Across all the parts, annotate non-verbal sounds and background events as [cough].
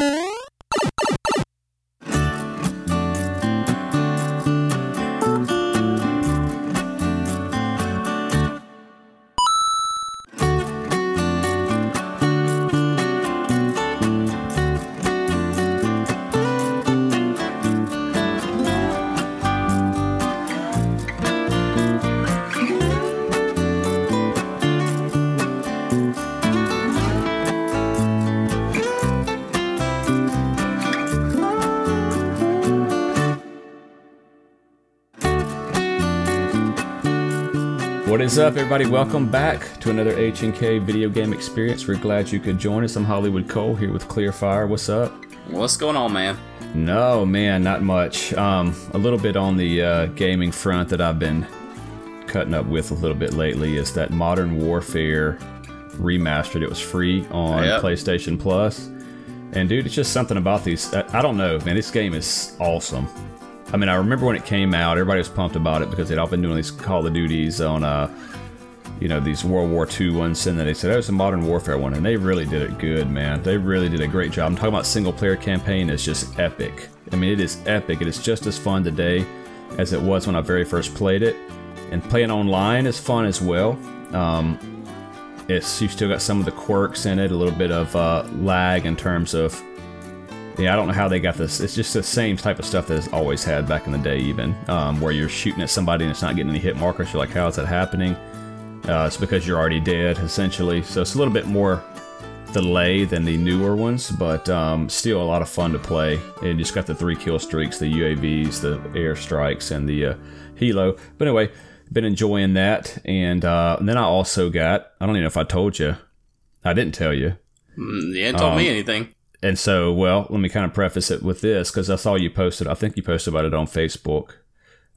What is up, everybody? Welcome back to another H&K video game experience. We're glad you could join us. I'm Holliwood Kole here with Kleerfyre. What's up? What's going on, man? No, man, not much. Um, a little bit on the uh, gaming front that I've been cutting up with a little bit lately is that Modern Warfare remastered. It was free on Yep. PlayStation Plus. And dude, it's just something about these. I I don't know, man. This game is awesome. I mean, I remember when it came out, everybody was pumped about it because they'd all been doing these Call of Duties on, uh, you know, these World War II ones, and then they said, "Oh, it's a Modern Warfare one," and they really did it good, man. They really did a great job. I'm talking about single player campaign is just epic. I mean, it is epic. It is just as fun today as it was when I very first played it, and playing online is fun as well. Um, it's you've still got some of the quirks in it, a little bit of uh, lag in terms of yeah, I don't know how they got this. It's just the same type of stuff that it's always had back in the day, even um, where you're shooting at somebody and it's not getting any hit markers. You're like, how is that happening? Uh, it's because you're already dead, essentially. So it's a little bit more delay than the newer ones, but um, still a lot of fun to play. And you just got the three kill streaks, the UAVs, the airstrikes, and the uh, helo. But anyway, been enjoying that. And, uh, and then I also got, I don't even know if I told you, I didn't tell you. Mm, You ain't told Um, me anything. And so, well, let me kind of preface it with this because I saw you posted. I think you posted about it on Facebook,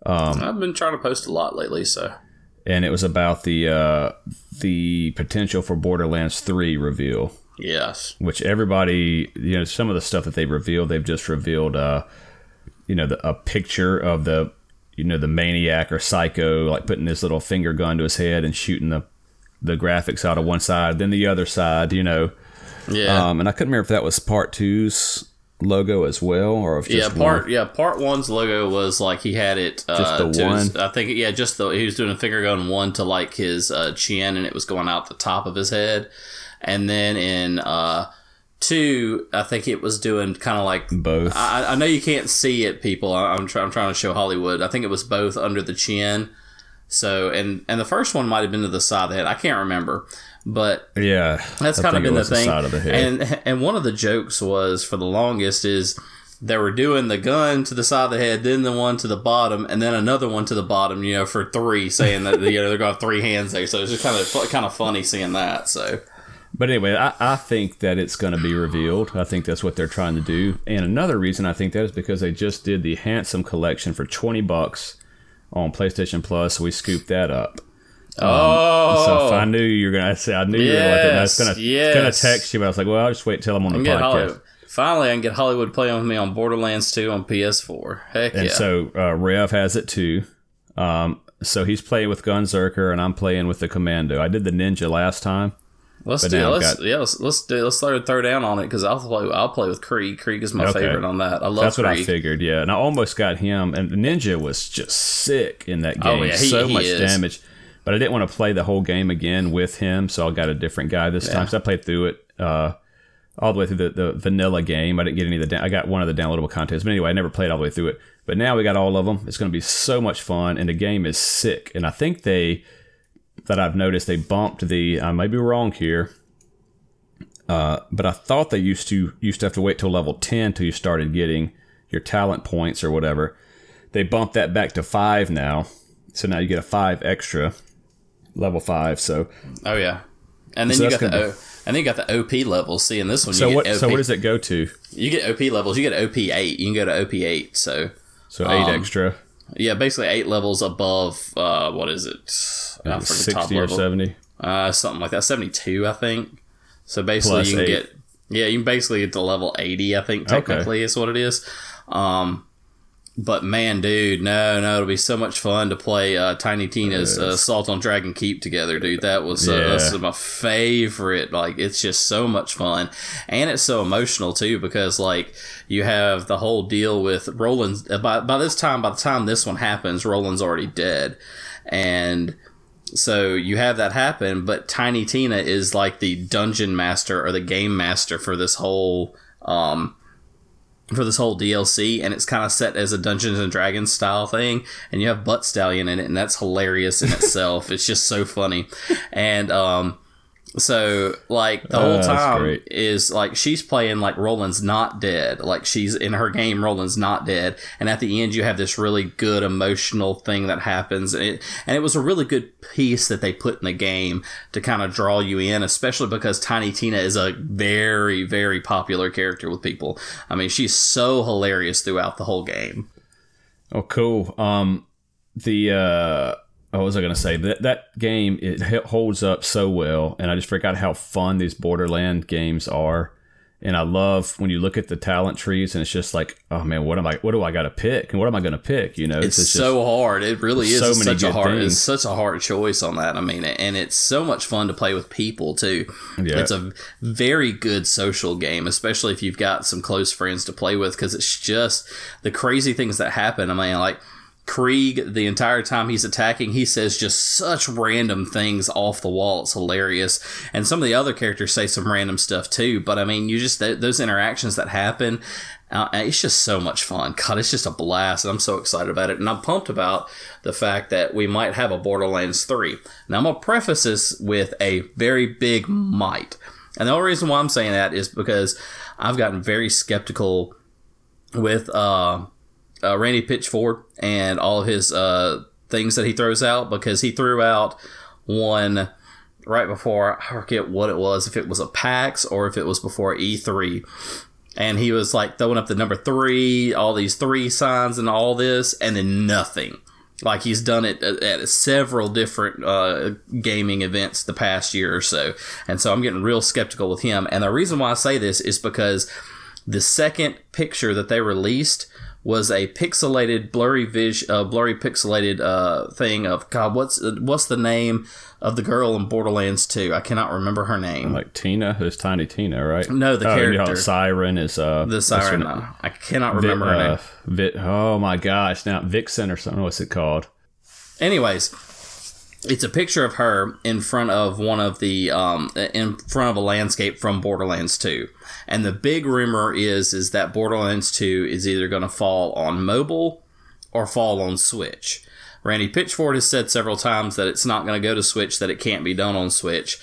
um, I've been trying to post a lot lately, so and it was about the uh, the potential for Borderlands Three reveal, yes. which everybody, you know, some of the stuff that they revealed, they've just revealed, uh, you know, the, a picture of the, you know, the maniac or psycho, like putting this little finger gun to his head and shooting the the graphics out of one side, then the other side, you know. Yeah. Um, and I couldn't remember if that was Part Two's logo as well, or if yeah, part one. yeah, part one's logo was like he had it uh, Just the to his- one? I think yeah, just the he was doing a finger gun one to like his uh, chin, and it was going out the top of his head, and then in uh, two, I think it was doing kind of like both. I, I know you can't see it, people. I- I'm, try, I'm trying to show Holliwood. I think it was both under the chin. So and and the first one might have been to the side of the head. I can't remember, but yeah, that's I kind of been the thing. the head. And and one of the jokes was for the longest is they were doing the gun to the side of the head, then the one to the bottom, and then another one to the bottom. You know, for three, saying that you know they're going to have three hands there. So it's just kind of kind of funny seeing that. So But anyway, I, I think that it's going to be revealed. I think that's what they're trying to do. And another reason I think that is because they just did the handsome collection for twenty bucks on PlayStation Plus. So we scooped that up. Oh, So I knew you were gonna say I knew you were like it, I was gonna yes. gonna text you, but I was like, well, I'll just wait till I'm on the get podcast. Holliwood. Finally, I can get Holliwood playing with me on Borderlands 2 on PS4. Heck And yeah. so uh, Rev has it too. Um, so he's playing with Gunzerker, and I'm playing with the Commando. I did the Ninja last time. let's do. Let's got- yeah. Let's let's do. Let's throw, throw down on it because I'll play. I'll play with Krieg. Krieg is my Okay. favorite on that. I love That's what I figured, yeah. And I almost got him. And Ninja was just sick in that game. Oh, yeah, he- so he much is. damage. But I didn't want to play the whole game again with him, so I got a different guy this time. So I played through it uh, all the way through the, the vanilla game. I didn't get any of the. down I got one of the downloadable contents, but anyway, I never played all the way through it. But now we got all of them. It's going to be so much fun, and the game is sick. And I think they that I've noticed they bumped the. I may be wrong here. Uh, but I thought they used to used to have to wait till level ten till you started getting your talent points or whatever. They bumped that back to five now, so now you get a five extra, level five. So Oh yeah, and then So you got the gonna O, and then you got the OP levels. See, in this one, so you what OP, so what does it go to? you get OP levels. You get OP eight. You can go to OP eight. So So eight Um, extra, yeah, basically eight levels above. Uh, what is it? I forget the top sixty or seventy. Uh, something like that. Seventy two, I think. So basically, Plus you can eight. get yeah, you can basically get to level eighty. I think Okay. technically is what it is. Um, but man, dude, no, no, it'll be so much fun to play uh, Tiny Tina's uh, Assault on Dragon Keep together, dude. That was uh, Yeah. that's my favorite. Like, it's just so much fun, and it's so emotional too because like you have the whole deal with Roland's. uh, By by this time, by the time this one happens, Roland's already dead, and so you have that happen. But Tiny Tina is like the dungeon master or the game master for this whole. Um, for this whole DLC, and it's kind of set as a Dungeons and Dragons style thing, and you have Butt Stallion in it, and that's hilarious in itself. it's just so funny, and um, so like the whole that's time is like she's playing like Roland's not dead, like she's in her game Roland's not dead, and at the end you have this really good emotional thing that happens, and it and it was a really good piece that they put in the game to kind of draw you in, especially because Tiny Tina is a very very popular character with people. I mean, she's so hilarious throughout the whole game. Oh, cool. Um, the uh, what was I gonna say? That that game it holds up so well, and I just forgot how fun these Borderland games are. And I love when you look at the talent trees, and it's just like, oh man, what am I? What do I got to pick? And what am I going to pick? You know, It's just- so hard. It really is so It's many such a hard. things. It's such a hard choice on that. I mean, and it's so much fun to play with people too. Yeah. It's a very good social game, especially if you've got some close friends to play with, because it's just the crazy things that happen. I mean, like. Krieg, the entire time he's attacking, he says just such random things off the wall. It's hilarious. And some of the other characters say some random stuff too. But I mean, you just, th- those interactions that happen, uh, it's just so much fun. God, it's just a blast. And I'm so excited about it. And I'm pumped about the fact that we might have a Borderlands 3. Now, I'm going to preface this with a very big might. And the only reason why I'm saying that is because I've gotten very skeptical with uh, uh, Randy Pitchford and all his uh, things that he throws out because he threw out one right before I forget what it was, if it was a PAX or if it was before E3. And he was like throwing up the number three, all these three signs and all this, and then nothing. Like he's done it at, at several different uh, gaming events the past year or so. And so I'm getting real skeptical with him. And the reason why I say this is because the second picture that they released was a pixelated, blurry vis, uh, blurry pixelated uh, thing of God. What's what's the name of the girl in Borderlands 2? I cannot remember her name. like Tina, who's Tiny Tina, right? No, the oh, you know, character. Siren is uh the siren. her name? I cannot remember her name. uh, Vi- oh my gosh, now Vixen or something. What's it called? Anyways, it's a picture of her in front of one of the um, in front of a landscape from Borderlands 2. And the big rumor is is that Borderlands 2 is either going to fall on mobile or fall on Switch. Randy Pitchford has said several times that it's not going to go to Switch, that it can't be done on Switch,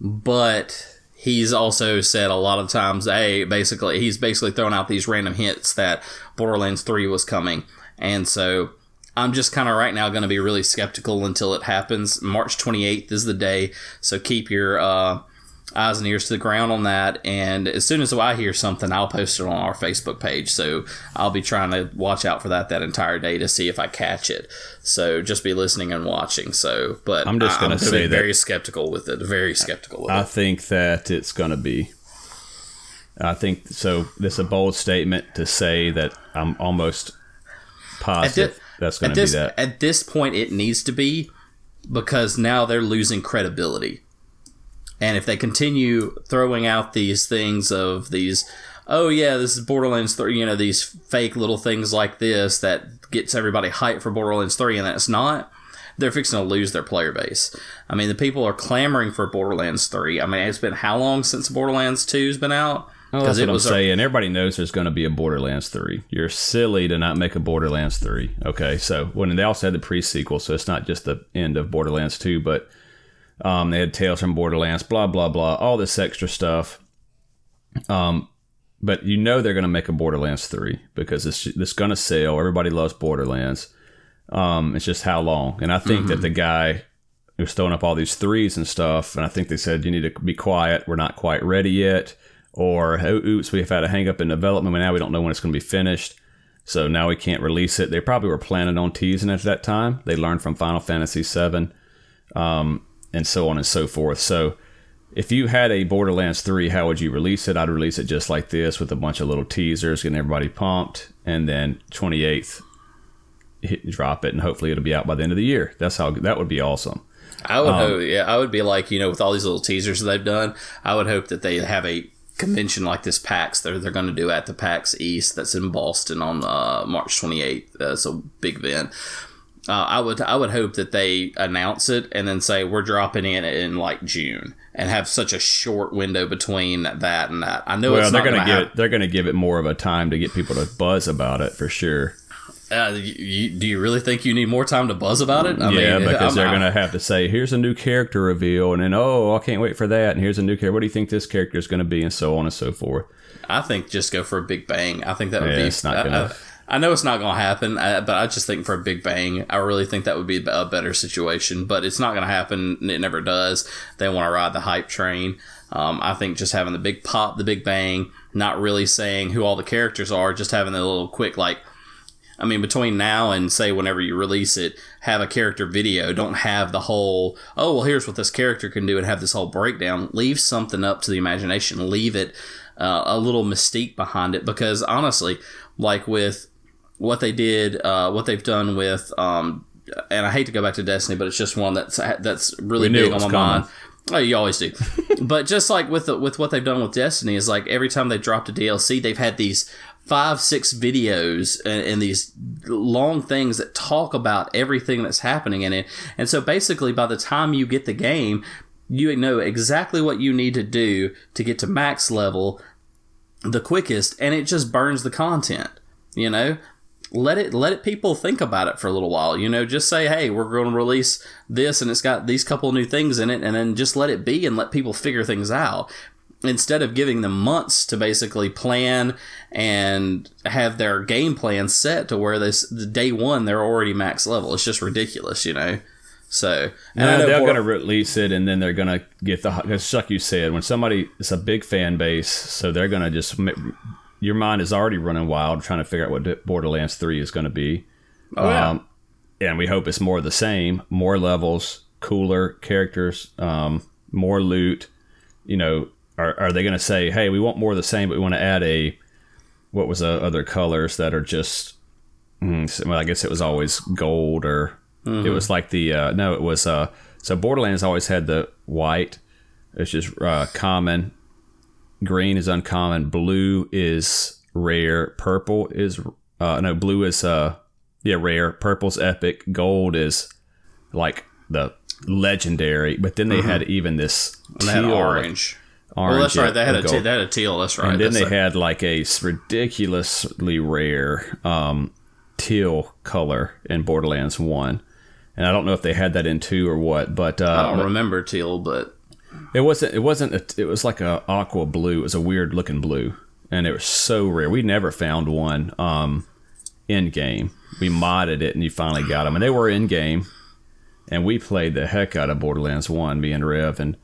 but he's also said a lot of times, hey, basically, he's basically thrown out these random hints that Borderlands 3 was coming. And so I'm just kind of right now going to be really skeptical until it happens. March 28th is the day, so keep your uh, eyes and ears to the ground on that. And as soon as I hear something, I'll post it on our Facebook page. So I'll be trying to watch out for that that entire day to see if I catch it. So just be listening and watching. So, but I'm just gonna be say that- very skeptical with it. Very skeptical with I it. think that it's going to be. I think so. This is a bold statement to say that I'm almost positive that's going At to be this that. at this point, it needs to be because now they're losing credibility. And if they continue throwing out these things of these, oh yeah, this is Borderlands three, you know, these fake little things like this that gets everybody hyped for Borderlands three, and that's not. They're fixing to lose their player base. I mean, the people are clamoring for Borderlands three. I mean, it's been how long since Borderlands two's been out? Oh, that's it what I'm was a- saying. Everybody knows there's going to be a Borderlands 3. You're silly to not make a Borderlands 3. Okay, so when they also had the pre-sequel, so it's not just the end of Borderlands 2, but um, they had Tales from Borderlands, blah blah blah, all this extra stuff. Um, but you know they're going to make a Borderlands 3 because it's it's going to sell. Everybody loves Borderlands. Um, it's just how long, and I think that the guy who's throwing up all these threes and stuff, and I think they said you need to be quiet. We're not quite ready yet or oh, oops, we've had a hang up in development, but now we don't know when it's going to be finished. So now we can't release it. They probably were planning on teasing it at that time. They learned from Final Fantasy VII, um, and so on and so forth. So if you had a Borderlands 3, how would you release it? I'd release it just like this with a bunch of little teasers, getting everybody pumped, and then 28th hit, drop it, and hopefully it'll be out by the end of the year. That's how that would be awesome. I would hope, yeah, I would be like, you know, with all these little teasers that they've done, I would hope that they have a convention like this PAX that they're going to do at the PAX East that's in Boston on uh, March 28th. That's a big event. Uh, I would I would hope that they announce it and then say we're dropping in in like June and have such a short window between that and that. I know Well, it's they're give to it. They're gonna give it more of a time to get people to buzz about it for sure. Uh, you, do you really think you need more time to buzz about it? I yeah, mean, because I'm- they're gonna have to say, "Here's a new character reveal," and then, "Oh, I can't wait for that," and here's a new character. What do you think this character is going to be, and so on and so forth. I think just go for a big bang. I think that would Yeah, be. it's not I- gonna- I, I know it's not going to happen, uh, but I just think for a big bang, I really think that would be a better situation. But it's not going to happen. and It never does. They want to ride the hype train. Um, I think just having the big pop, the big bang, not really saying who all the characters are, just having a little quick like. I mean, between now and say whenever you release it, have a character video. Don't have the whole, oh, well, here's what this character can do and have this whole breakdown. Leave something up to the imagination. Leave it uh, a little mystique behind it because honestly, like with what they did, uh, what they've done with, um, and I hate to go back to Destiny, but it's just one that's that's really big on my was mind. Oh, you always do. [laughs] but just like with the, with what they've done with Destiny is like every time they dropped a DLC, they've had these five, six videos and, and these long things that talk about everything that's happening in it. And so basically, by the time you get the game, you know exactly what you need to do to get to max level the quickest, and it just burns the content. You know, let it let it people think about it for a little while. You know, just say, hey, we're going to release this, and it's got these couple new things in it, and then just let it be and let people figure things out instead of giving them months to basically plan and have their game plan set to where this the day one they're already max level. It's just ridiculous, you know. So No, know they're Por- going to release it, and then they're going to get the. Because, like you said, when somebody it's a big fan base, so they're going to just. Your mind is already running wild trying to figure out what Borderlands Three is going to be. oh, yeah. Um, and we hope it's more of the same, more levels, cooler characters, um, more loot. You know, are, are they going to say, "Hey, we want more of the same, but we want to add a what was the other colors that are just?" mm, Well, I guess it was always gold, or it was like the uh, no, it was uh, so Borderlands always had the white. It's just uh, common. Green is uncommon. Blue is rare. Purple is uh, no blue is uh yeah rare. Purple's epic. Gold is like the legendary. But then they had even this And they had teal, orange. Orange. Well, that's right. They had a they had a teal. That's right. and then That's they a- had like a ridiculously rare um, teal color in Borderlands One. And I don't know if they had that in two or what, but uh, I don't remember teal, but it wasn't. It wasn't. A, it was like a aqua blue. It was a weird looking blue, and it was so rare. We never found one um, in game. We modded it, and you finally got them, and they were in game. And we played the heck out of Borderlands One, me and Rev and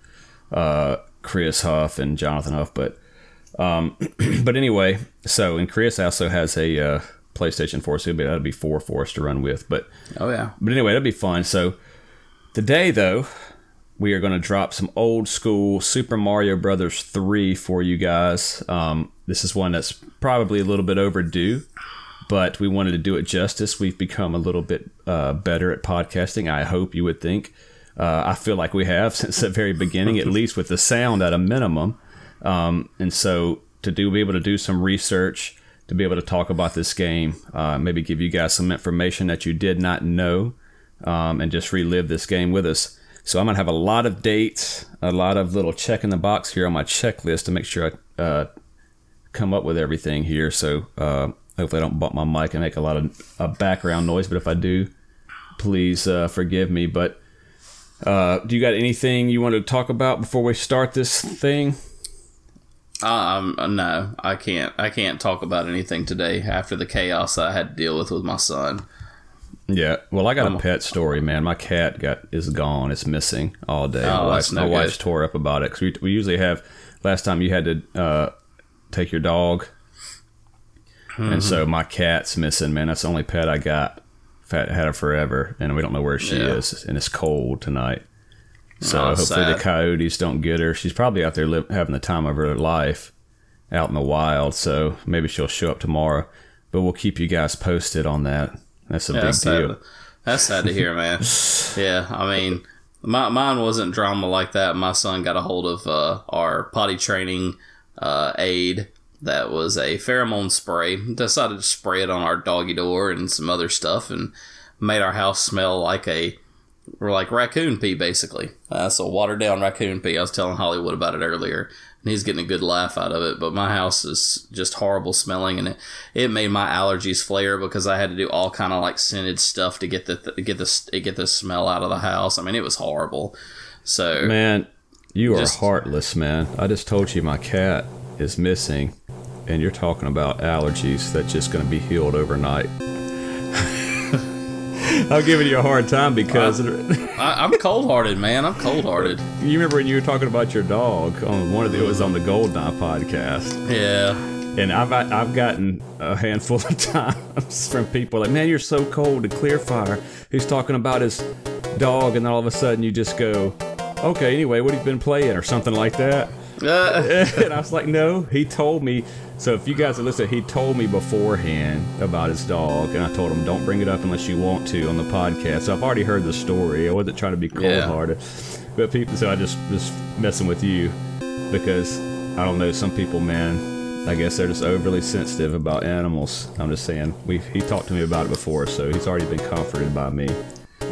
uh, Chris Huff and Jonathan Huff. But um, [clears throat] but anyway, so and Chris also has a uh, PlayStation Four, so it'd be, that'd be four for us to run with. But oh yeah, but anyway, that'd be fun. So today, though, we are going to drop some old school Super Mario Brothers 3 for you guys. Um, this is one that's probably a little bit overdue, but we wanted to do it justice. We've become a little bit uh, better at podcasting. I hope you would think. Uh, I feel like we have [laughs] since the very beginning, at least with the sound at a minimum. Um, and so to do be able to do some research, to be able to talk about this game, uh, maybe give you guys some information that you did not know, um, and just relive this game with us. So I'm gonna have a lot of dates, a lot of little check in the box here on my checklist to make sure I uh, come up with everything here. So uh, hopefully I don't bump my mic and make a lot of uh, background noise. But if I do, please uh, forgive me. But uh, do you got anything you want to talk about before we start this thing? um, no, I can't. I can't talk about anything today after the chaos I had to deal with with my son. Yeah, well, I got a pet story, man. My cat got is gone. It's missing all day. my Oh, wife, that's no my wife's tore up about it because we, we usually have. Last time you had to uh, take your dog, and so Mm-hmm. my cat's missing. Man, that's the only pet I got. Had her forever, and we don't know where she Yeah. is, and it's cold tonight. So Oh, hopefully the coyotes don't get her. She's probably out there li- having the time of her life, out in the wild. So maybe she'll show up tomorrow. But we'll keep you guys posted on that. That's a Yeah, big that's sad. deal. That's sad to hear, man. [laughs] yeah, I mean, my, mine wasn't drama like that. My son got a hold of uh, our potty training uh, aid that was a pheromone spray. Decided to spray it on our doggy door and some other stuff, and made our house smell like a or like raccoon pee, basically. Uh, so watered down raccoon pee. I was telling Holliwood about it earlier, and he's getting a good laugh out of it. But my house is just horrible smelling, and it, it made my allergies flare because I had to do all kind of like scented stuff to get the get the get the smell out of the house. I mean, it was horrible. So Man, you are Just- heartless, man. I just told you my cat is missing, and you're talking about allergies that's just going to be healed overnight. [laughs] I'm giving you a hard time because I, I'm cold hearted, man. I'm cold hearted. you remember when you were talking about your dog on one of the, it was on the Goldeneye podcast, Yeah. and I've I've gotten a handful [laughs] of times from people like, "Man, you're so cold." And Kleerfyre, who's talking about his dog, and then all of a sudden you just go, "Okay, anyway, what have you been playing?" or something like that. Uh, and I was like, no, he told me. So if you guys are listening, he told me beforehand about his dog, and I told him don't bring it up unless you want to on the podcast. So I've already heard the story. I wasn't trying to be cold-hearted, but people. So I just just messing with you because I don't know. Some people, man, I guess they're just overly sensitive about animals. I'm just saying. We he talked to me about it before, so he's already been comforted by me.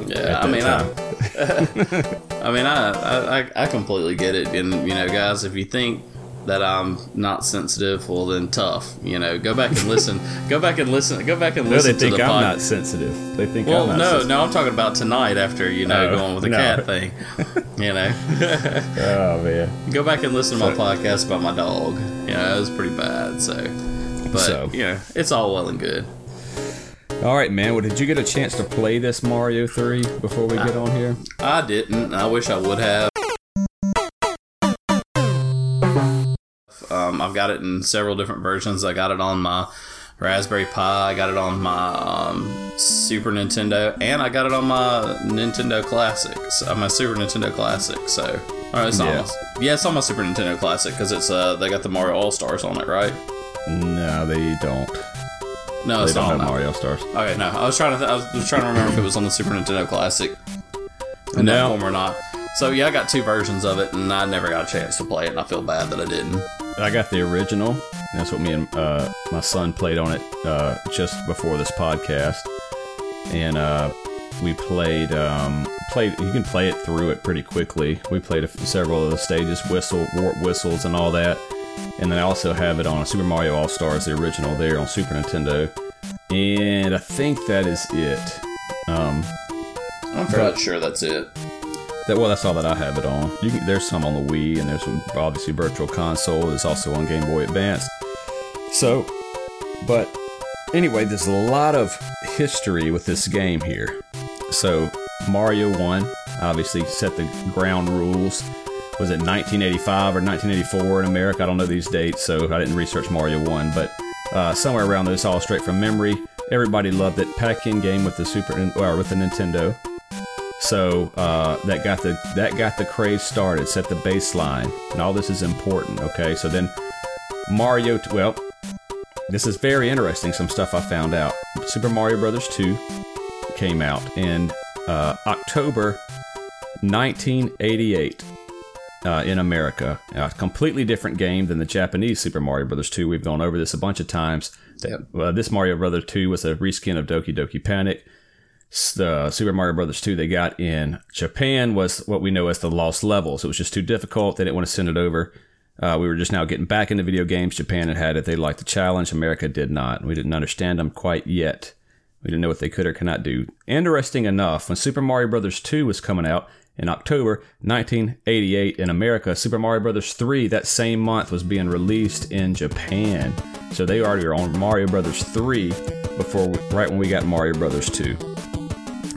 Yeah. I mean. I, [laughs] I mean, I, I, I- completely get it. And, you know, guys, if you think that I'm not sensitive, well, then tough. You know, go back and listen. [laughs] go back and listen. Go back and no, they listen to think the I'm pod. not sensitive. They think well, I'm not no, sensitive. no, I'm talking about tonight after, you know, Oh, going with the no. cat thing. You know, [laughs] Oh man. go back and listen to my podcast about my dog. Yeah, it was pretty bad. So, but, So. you know, it's all well and good. All right, man. Well, did you get a chance to play this Mario 3 before we get on here? I didn't. I wish I would have. Um, I've got it in several different versions. I got it on my Raspberry Pi. I got it on my um, Super Nintendo, and I got it on my Nintendo Classics. Uh, my Super Nintendo Classic. So, all right, it's Yeah. almost yeah, it's on my Super Nintendo Classic because it's uh they got the Mario All Stars on it, right? No, they don't. No, They it's don't not have on that. Mario Stars. Okay, no, I was trying to th- I was- was trying to remember if it was on the Super Nintendo Classic in that form or not. So yeah, I got two versions of it, and I never got a chance to play it, and I feel bad that I didn't. I got the original. That's what me and uh, my son played on it uh, just before this podcast, and uh, we played. Um, played. You can play it through it pretty quickly. We played a, several of the stages, whistle, warp whistles, and all that. And then I also have it on Super Mario All Stars, the original, there on Super Nintendo. And I think that is it. Um, I'm fairly sure that's it. That well, that's all that I have it on. You can, there's some on the Wii, and there's obviously Virtual Console. There's also on Game Boy Advance. So, but anyway, there's a lot of history with this game here. So, Mario One obviously set the ground rules. Was it 1985 or 1984 in America? I don't know these dates, so I didn't research Mario One, but uh, somewhere around this, all straight from memory. Everybody loved it. Pack-in game with the Super or with the Nintendo. So uh, that got the that got the craze started, set the baseline, and all this is important. Okay, so then Mario. T- well, this is very interesting. Some stuff I found out. Super Mario Brothers 2 came out in uh, October 1988 uh, in America. A completely different game than the Japanese Super Mario Brothers 2. We've gone over this a bunch of times. Uh, this Mario Brothers 2 was a reskin of Doki Doki Panic. The Super Mario Brothers 2 they got in Japan was what we know as the Lost Levels. It was just too difficult. They didn't want to send it over. Uh, we were just now getting back into video games. Japan had had it. They liked the challenge. America did not. We didn't understand them quite yet. We didn't know what they could or could not do. Interesting enough, when Super Mario Brothers 2 was coming out in October 1988 in America, Super Mario Brothers 3 that same month was being released in Japan. So they already were on Mario Brothers 3 before, right when we got Mario Brothers 2.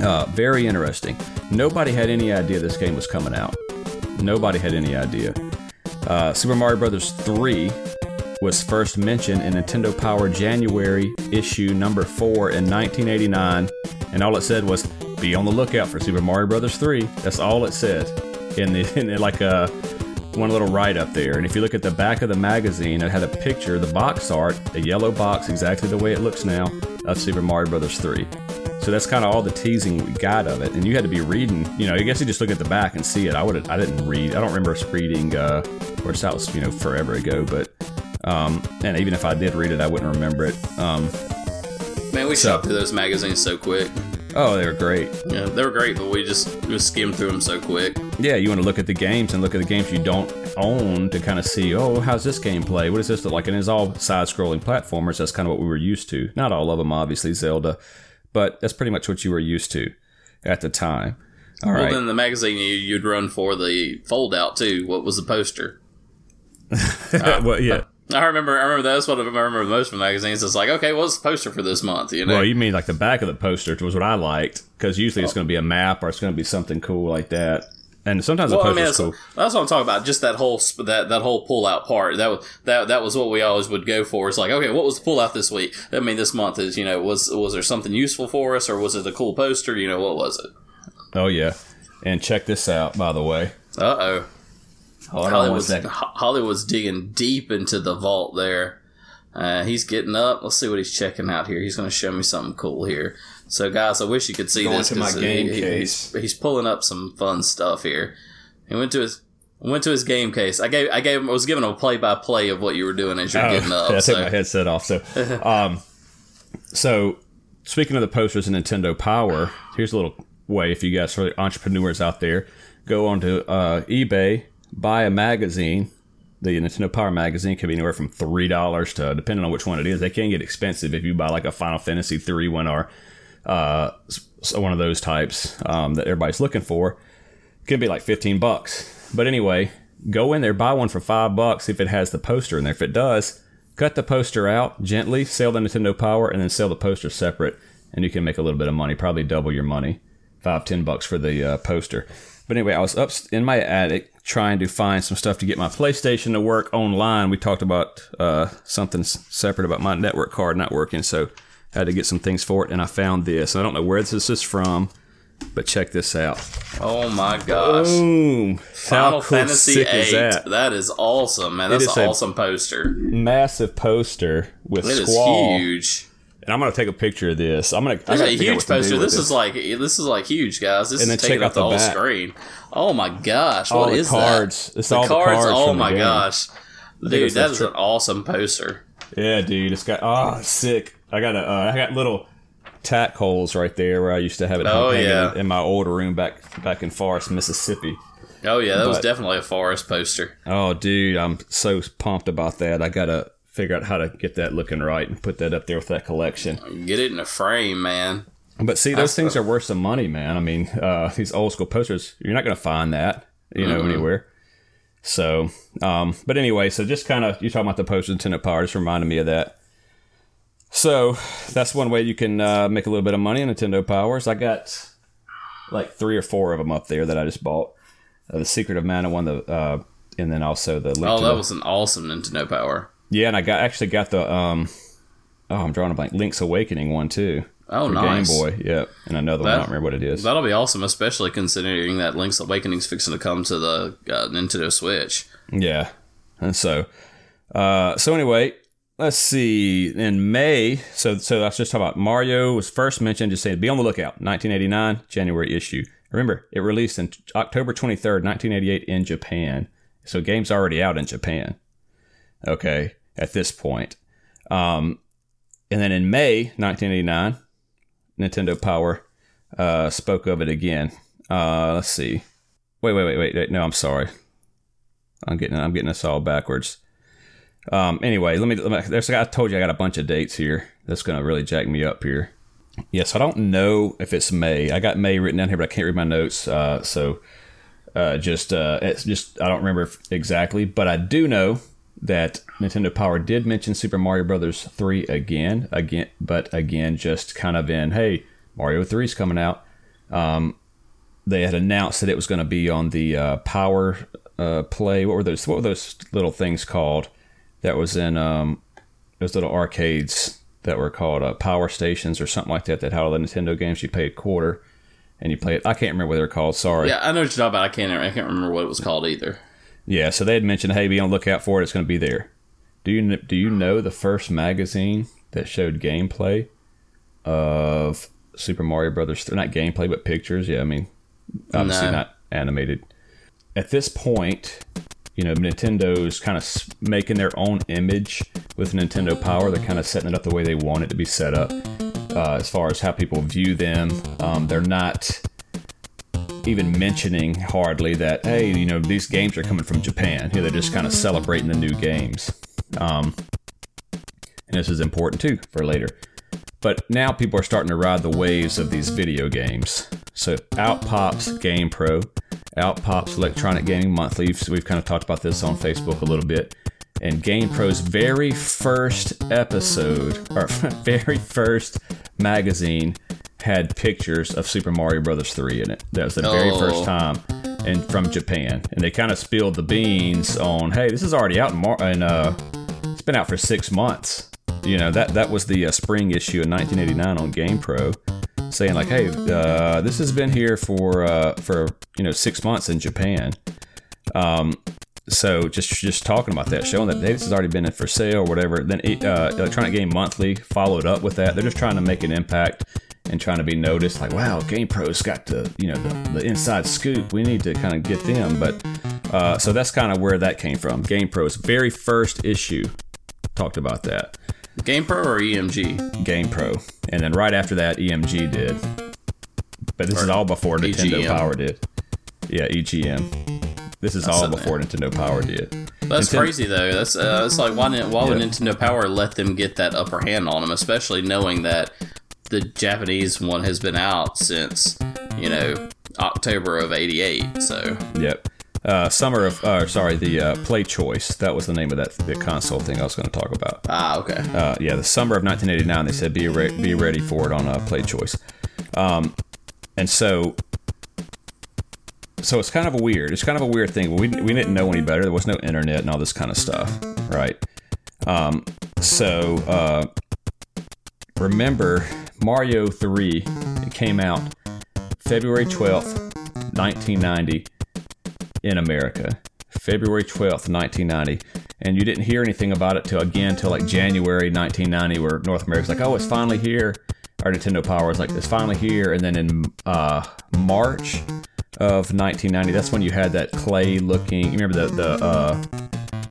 Uh, very interesting. Nobody had any idea this game was coming out. Nobody had any idea. Uh, Super Mario Brothers 3 was first mentioned in Nintendo Power January issue number 4 in 1989, and all it said was, be on the lookout for Super Mario Brothers 3. That's all it said. In the, in the like a one little write up there. And if you look at the back of the magazine, it had a picture, the box art, a yellow box exactly the way it looks now, of Super Mario Brothers 3. So that's kind of all the teasing we got of it, and you had to be reading. You know, I guess you just look at the back and see it. I would, I didn't read. I don't remember us reading. Uh, of course, that was you know forever ago. But um, and even if I did read it, I wouldn't remember it. Um, Man, we shot through those magazines so quick. Oh, they were great. Yeah, they were great, but we just we skimmed through them so quick. Yeah, you want to look at the games and look at the games you don't own to kind of see, oh, how's this game play? What does this look like? And it's all side-scrolling platformers. That's kind of what we were used to. Not all of them, obviously, Zelda, but that's pretty much what you were used to at the time. All Well, right. then the magazine you, you'd run for the fold out too. What was the poster? [laughs] Ah. well, yeah. I remember. I remember that's what I remember most from magazines. It's like, okay, what's the poster for this month? You know, Well, you mean like the back of the poster was what I liked because usually it's going to be a map or it's going to be something cool like that. And sometimes Well, the I mean, poster's that's, cool. that's what I'm talking about. Just that whole sp- that that whole pull out part. That was that that was what we always would go for. It's like, okay, what was the pull out this week? I mean, this month is you know was was there something useful for us or was it a cool poster? You know, what was it? Oh yeah. And check this out, by the way. Uh oh. Hold Holliwood's, second. Ho- Holliwood's digging deep into the vault there. Uh, he's getting up. Let's see what he's checking out here. He's going to show me something cool here. So, guys, I wish you could see Going this to my 'cause, game he- case. He's, he's pulling up some fun stuff here. He went to his went to his game case. I gave I gave him I was giving him a play by play of what you were doing as you're Oh, getting up. yeah, [laughs] I so. took my headset off. So, [laughs] um, so speaking of the posters and Nintendo Power, here's a little way if you guys are entrepreneurs out there, go onto uh, eBay, buy a magazine. The Nintendo Power magazine can be anywhere from three dollars to, depending on which one it is, they can get expensive if you buy like a Final Fantasy three one or uh, one of those types um, that everybody's looking for. It can be like fifteen bucks. But anyway, go in there, buy one for five bucks if it has the poster in there. If it does, cut the poster out gently, sell the Nintendo Power, and then sell the poster separate, and you can make a little bit of money, probably double your money, five ten bucks for the uh, poster. But anyway, I was up in my attic trying to find some stuff to get my PlayStation to work online. We talked about uh, something separate about my network card not working, so I had to get some things for it, and I found this. I don't know where this is from, but check this out. Oh my gosh. Boom! Final How cool Fantasy VIII. is that? that is awesome, man. That's is an a- awesome poster. Massive poster with It is squall, huge. And I'm gonna take a picture of this. I'm gonna. I This is a huge what to do poster. This is like this is like huge, guys. This And is taking up the, the whole back. screen. Oh my gosh, all what the is cards. that? It's all the cards. Oh my gosh, dude, that is an awesome poster. Yeah, dude, it's got oh sick. I got a uh, I got little tack holes right there where I used to have it Oh, yeah. in, in my old room back back in Forest, Mississippi. Oh yeah, that was definitely a forest poster. Oh, dude, I'm so pumped about that. I gotta figure out how to get that looking right and put that up there with that collection. Get it in a frame, man. But see, those things are worth some money, man. I mean, uh, these old school posters, you're not going to find that, you know, anywhere. So, um, but anyway, so just kind of, you talking about the poster Nintendo Power, just reminded me of that. So that's one way you can uh, make a little bit of money on Nintendo Powers. I got like three or four of them up there that I just bought. Uh, the Secret of Mana one, the uh, and then also the Link Oh, to that the- was an awesome Nintendo Power. Yeah, and I got actually got the um, oh, I'm drawing a blank, Link's Awakening one too. Oh, for nice. Game Boy, yeah, and another one. I don't remember what it is. That'll be awesome, especially considering that Link's Awakening's fixing to come to the uh, Nintendo Switch. Yeah. And so, uh, so anyway, let's see. In May, so so I was just talking about Mario was first mentioned. Just saying, be on the lookout. 1989 January issue. Remember, it released in October 23rd, 1988 in Japan. So game's already out in Japan. Okay, at this point. Um, and then in May 1989, Nintendo Power uh, spoke of it again. Uh, let's see. Wait, wait, wait, wait, wait. No, I'm sorry. I'm getting I'm getting this all backwards. Um, anyway, let me, let me. There's I told you I got a bunch of dates here. That's gonna really jack me up here. Yes, I don't know if it's May. I got May written down here, but I can't read my notes. Uh, so uh, just uh, it's just I don't remember exactly, but I do know that Nintendo Power did mention Super Mario Brothers three again, again, but again, just kind of in hey, Mario 3 is coming out they had announced that it was going to be on the uh, Power uh, Play. What were those? What were those little things called? That was in um, those little arcades that were called uh, Power Stations or something like that. That had all the Nintendo games. You pay a quarter and you play it. I can't remember what they're called. Sorry. Yeah, I know what you're talking about. I can't. I can't remember what it was called either. Yeah, so they had mentioned, hey, be on the lookout for it. It's going to be there. Do you do you know the first magazine that showed gameplay of Super Mario Brothers. They're not gameplay, but pictures. Yeah, I mean, obviously No. not animated. At this point, you know, Nintendo's kind of making their own image with Nintendo Power. They're kind of setting it up the way they want it to be set up, uh, as far as how people view them. Um, they're not even mentioning hardly that hey, you know, these games are coming from Japan. Know, they're just kind of celebrating the new games. Um, and this is important too for later. But now people are starting to ride the waves of these video games. So out pops Game Pro, out pops Electronic Gaming Monthly. We've kind of talked about this on Facebook a little bit. And Game Pro's very first episode, or [laughs] very first magazine, had pictures of Super Mario Brothers 3 in it. That was the very Oh. first time, and from Japan. And they kind of spilled the beans on, hey, this is already out in, Mar- in uh, it's been out for six months. You know that that was the uh, spring issue in 1989 on GamePro, saying like, "Hey, uh, this has been here for uh, for you know six months in Japan." Um, so just just talking about that, showing that hey, this has already been in for sale or whatever. Then uh, Electronic Game Monthly followed up with that. They're just trying to make an impact and trying to be noticed. Like, wow, GamePro's got the you know the, the inside scoop. We need to kind of get them. But uh, so that's kind of where that came from. GamePro's very first issue talked about that. GamePro or EMG? GamePro, and then right after that, EMG did. But this is all before Nintendo EGM. Power did. Yeah, EGM. This is all in before Nintendo Power did. That's Ninten- crazy though. That's uh, it's like why didn't, why would Yeah. Nintendo Power let them get that upper hand on them, especially knowing that the Japanese one has been out since you know October of '88. So Yep. Uh, summer of, uh, sorry, the uh, Play Choice. That was the name of that the console thing I was going to talk about. ah, okay. Uh, yeah, the summer of 1989. They said be re- be ready for it on uh, Play Choice. Um, and so, so it's kind of a weird. It's kind of a weird thing. We we didn't know any better. There was no internet and all this kind of stuff, right? Um, so uh, remember Mario 3 it came out February 12th, 1990 in America. February 12th, 1990. And you didn't hear anything about it till again till like January 1990 where North America's like, "Oh, it's finally here." Our Nintendo Power was like, "It's finally here." And then in uh, March of 1990, that's when you had that clay looking, you remember the the uh,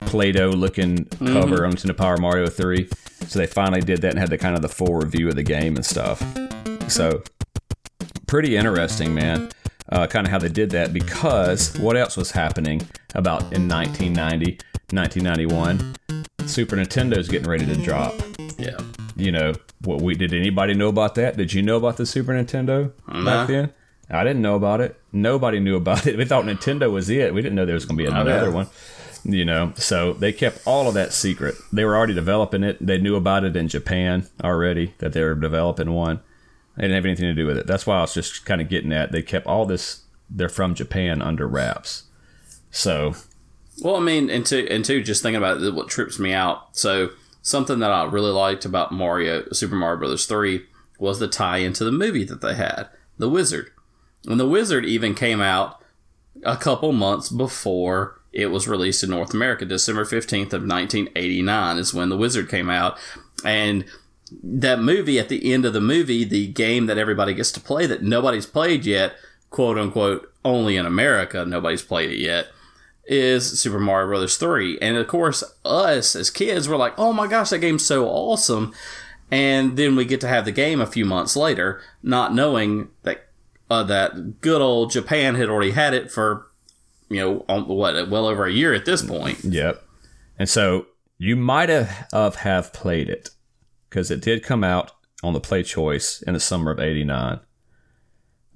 Play-Doh looking cover on Nintendo Power Mario 3. So they finally did that and had the kind of the full review of the game and stuff. So pretty interesting, man. Uh, kind of how they did that because what else was happening about in 1990, 1991? Super Nintendo's getting ready to drop. Yeah. You know, what we did anybody know about that? Did you know about the Super Nintendo Nah. back then? I didn't know about it. Nobody knew about it. We thought Nintendo was it. We didn't know there was going to be another yeah. one. You know, so they kept all of that secret. They were already developing it. They knew about it in Japan already that they were developing one. They didn't have anything to do with it. That's why I was just kind of getting at. They kept all this. They're from Japan under wraps. So Well, I mean, and two, and two, just thinking about it, what trips me out. So something that I really liked about Mario, Super Mario Brothers three, was the tie into the movie that they had, The Wizard, and The Wizard even came out a couple months before it was released in North America. December fifteenth of nineteen eighty nine is when The Wizard came out, and that movie at the end of the movie, the game that everybody gets to play that nobody's played yet, quote unquote, only in America, nobody's played it yet is Super Mario Brothers 3. And of course, us as kids were like, oh my gosh, that game's so awesome. And then we get to have the game a few months later, not knowing that uh, that good old Japan had already had it for, you know, on, what, well over a year at this point. Yep. And so you might have, have, have played it because it did come out on the Play Choice in the summer of 89.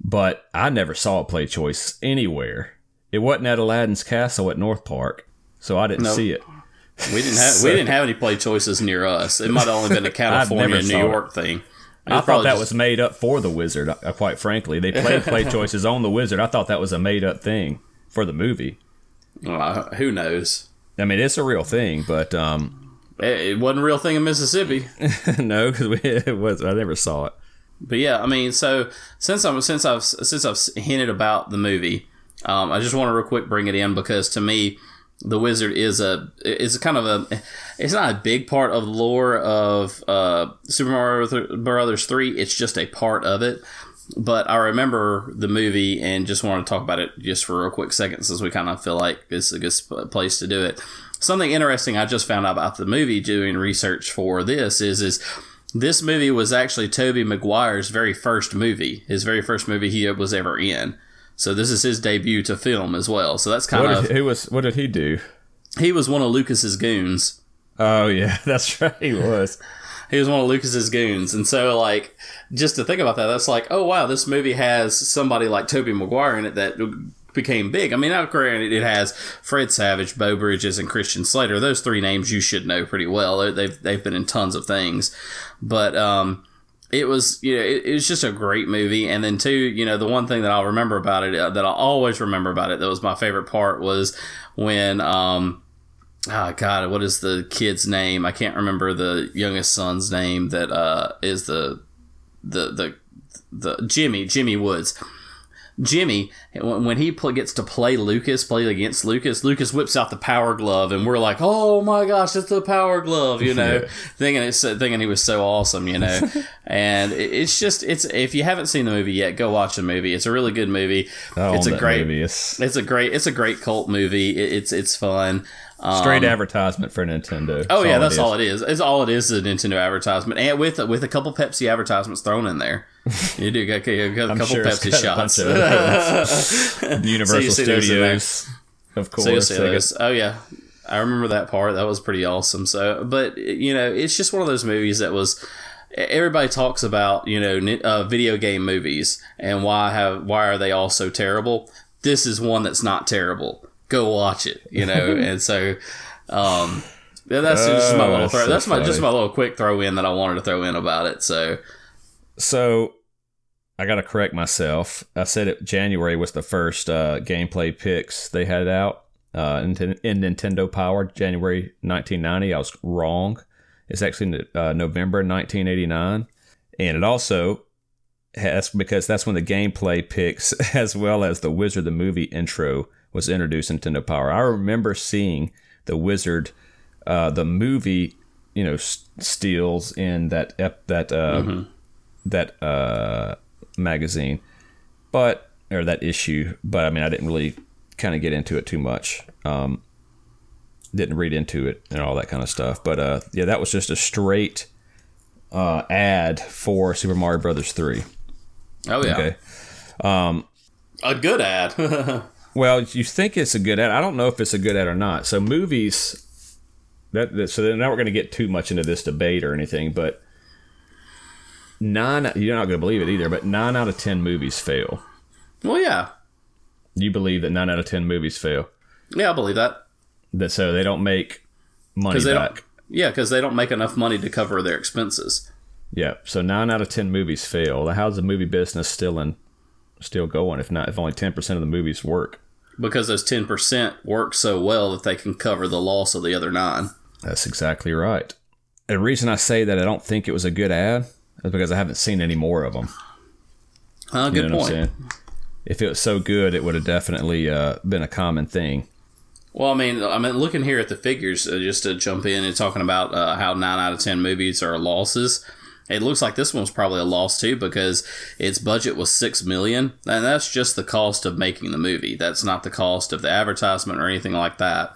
But I never saw a Play Choice anywhere. It wasn't at Aladdin's Castle at North Park, so I didn't Nope. see it. We didn't have [laughs] we didn't have any play choices near us. It might have only been a [laughs] California New saw it. York thing. I thought that just- was made up for the Wizard, uh, quite frankly. They played Play [laughs] Choices on the Wizard. I thought that was a made up thing for the movie. uh, who knows. I mean, it's a real thing, but um, It, it wasn't a real thing in Mississippi. [laughs] no, because [laughs] it was I never saw it. But yeah, I mean, so since I'm since I've since I've hinted about the movie, um, I just want to real quick bring it in because to me, the wizard is a is kind of a it's not a big part of the lore of uh, Super Mario Brothers three. It's just a part of it. But I remember the movie and just want to talk about it just for a quick second since we kind of feel like this is a good place to do it. Something interesting I just found out about the movie doing research for this is is this movie was actually Tobey Maguire's very first movie, his very first movie he was ever in. So this is his debut to film as well. So that's kind what of who was what did he do? he was one of Lucas's goons. Oh yeah, [laughs] that's right. He was. He was one of Lucas's goons, and so like just to think about that, that's like, oh wow, this movie has somebody like Tobey Maguire in it that became big. I mean, now granted, it has Fred Savage, Beau Bridges, and Christian Slater. Those three names you should know pretty well. They've they've been in tons of things, but um, it was you know it, it, was just a great movie. And then two, you know, the one thing that I'll remember about it uh, that I'll always remember about it that was my favorite part was when um. Oh God, what is the kid's name? I can't remember the youngest son's name. That uh, is the the the the Jimmy Jimmy Woods Jimmy, when he gets to play Lucas, play against Lucas, Lucas whips out the power glove, and we're like, "Oh my gosh, it's the power glove!" You know, thinking it's thinking he was so awesome, you know. [laughs] and it's just it's if you haven't seen the movie yet, go watch the movie. It's a really good movie. it's a great movie. It's, it's, a great it's a great cult movie. It, it's it's fun. Straight um, advertisement for Nintendo. Oh yeah, that's all it is. It's all it is a Nintendo advertisement, and with with a couple Pepsi advertisements thrown in there. [laughs] You do got, got a couple sure Pepsi shots. [laughs] Universal so Studios, of course. So. Oh yeah, I remember that part. That was pretty awesome. So, but you know, it's just one of those movies that was. Everybody talks about you know uh, video game movies and why have why are they all so terrible? This is one that's not terrible go watch it, you know. [laughs] and so, um, that's just my little oh, throw. That's, so my just my little quick throw in that I wanted to throw in about it. So, so I got to correct myself. I said it. January was the first uh, gameplay picks they had out uh, in, in, Nintendo Power. January 1990. I was wrong. It's actually uh, November 1989, and it also has because that's when the gameplay picks [laughs] as well as the Wizard the movie intro was introduced in Nintendo Power. I remember seeing the Wizard, uh, the movie, you know, steals in that ep- that uh, mm-hmm. that uh, magazine, but or that issue. But I mean, I didn't really kind of get into it too much. Um, didn't read into it and all that kind of stuff. But uh, yeah, that was just a straight uh, ad for Super Mario Brothers three. Oh yeah. Okay. Um, a good ad. [laughs] Well, you think it's a good ad. I don't know if it's a good ad or not. So movies that, that so now we're going to get too much into this debate or anything, but nine you're not going to believe it either, but 9 out of 10 movies fail. Well, yeah. You believe that 9 out of 10 movies fail. Yeah, I believe that. That so they don't make money back. Yeah, cuz they don't make enough money to cover their expenses. Yeah, so 9 out of 10 movies fail. How's the movie business still in still going if not if only 10% of the movies work? Because those 10% work so well that they can cover the loss of the other nine. That's exactly right. The reason I say that I don't think it was a good ad is because I haven't seen any more of them. Uh, good point. If it was so good, it would have definitely uh, been a common thing. Well, I mean, I mean, looking here at the figures, uh, just to jump in and talking about uh, how nine out of ten movies are losses. It looks like this one was probably a loss too because its budget was six million, and that's just the cost of making the movie. That's not the cost of the advertisement or anything like that.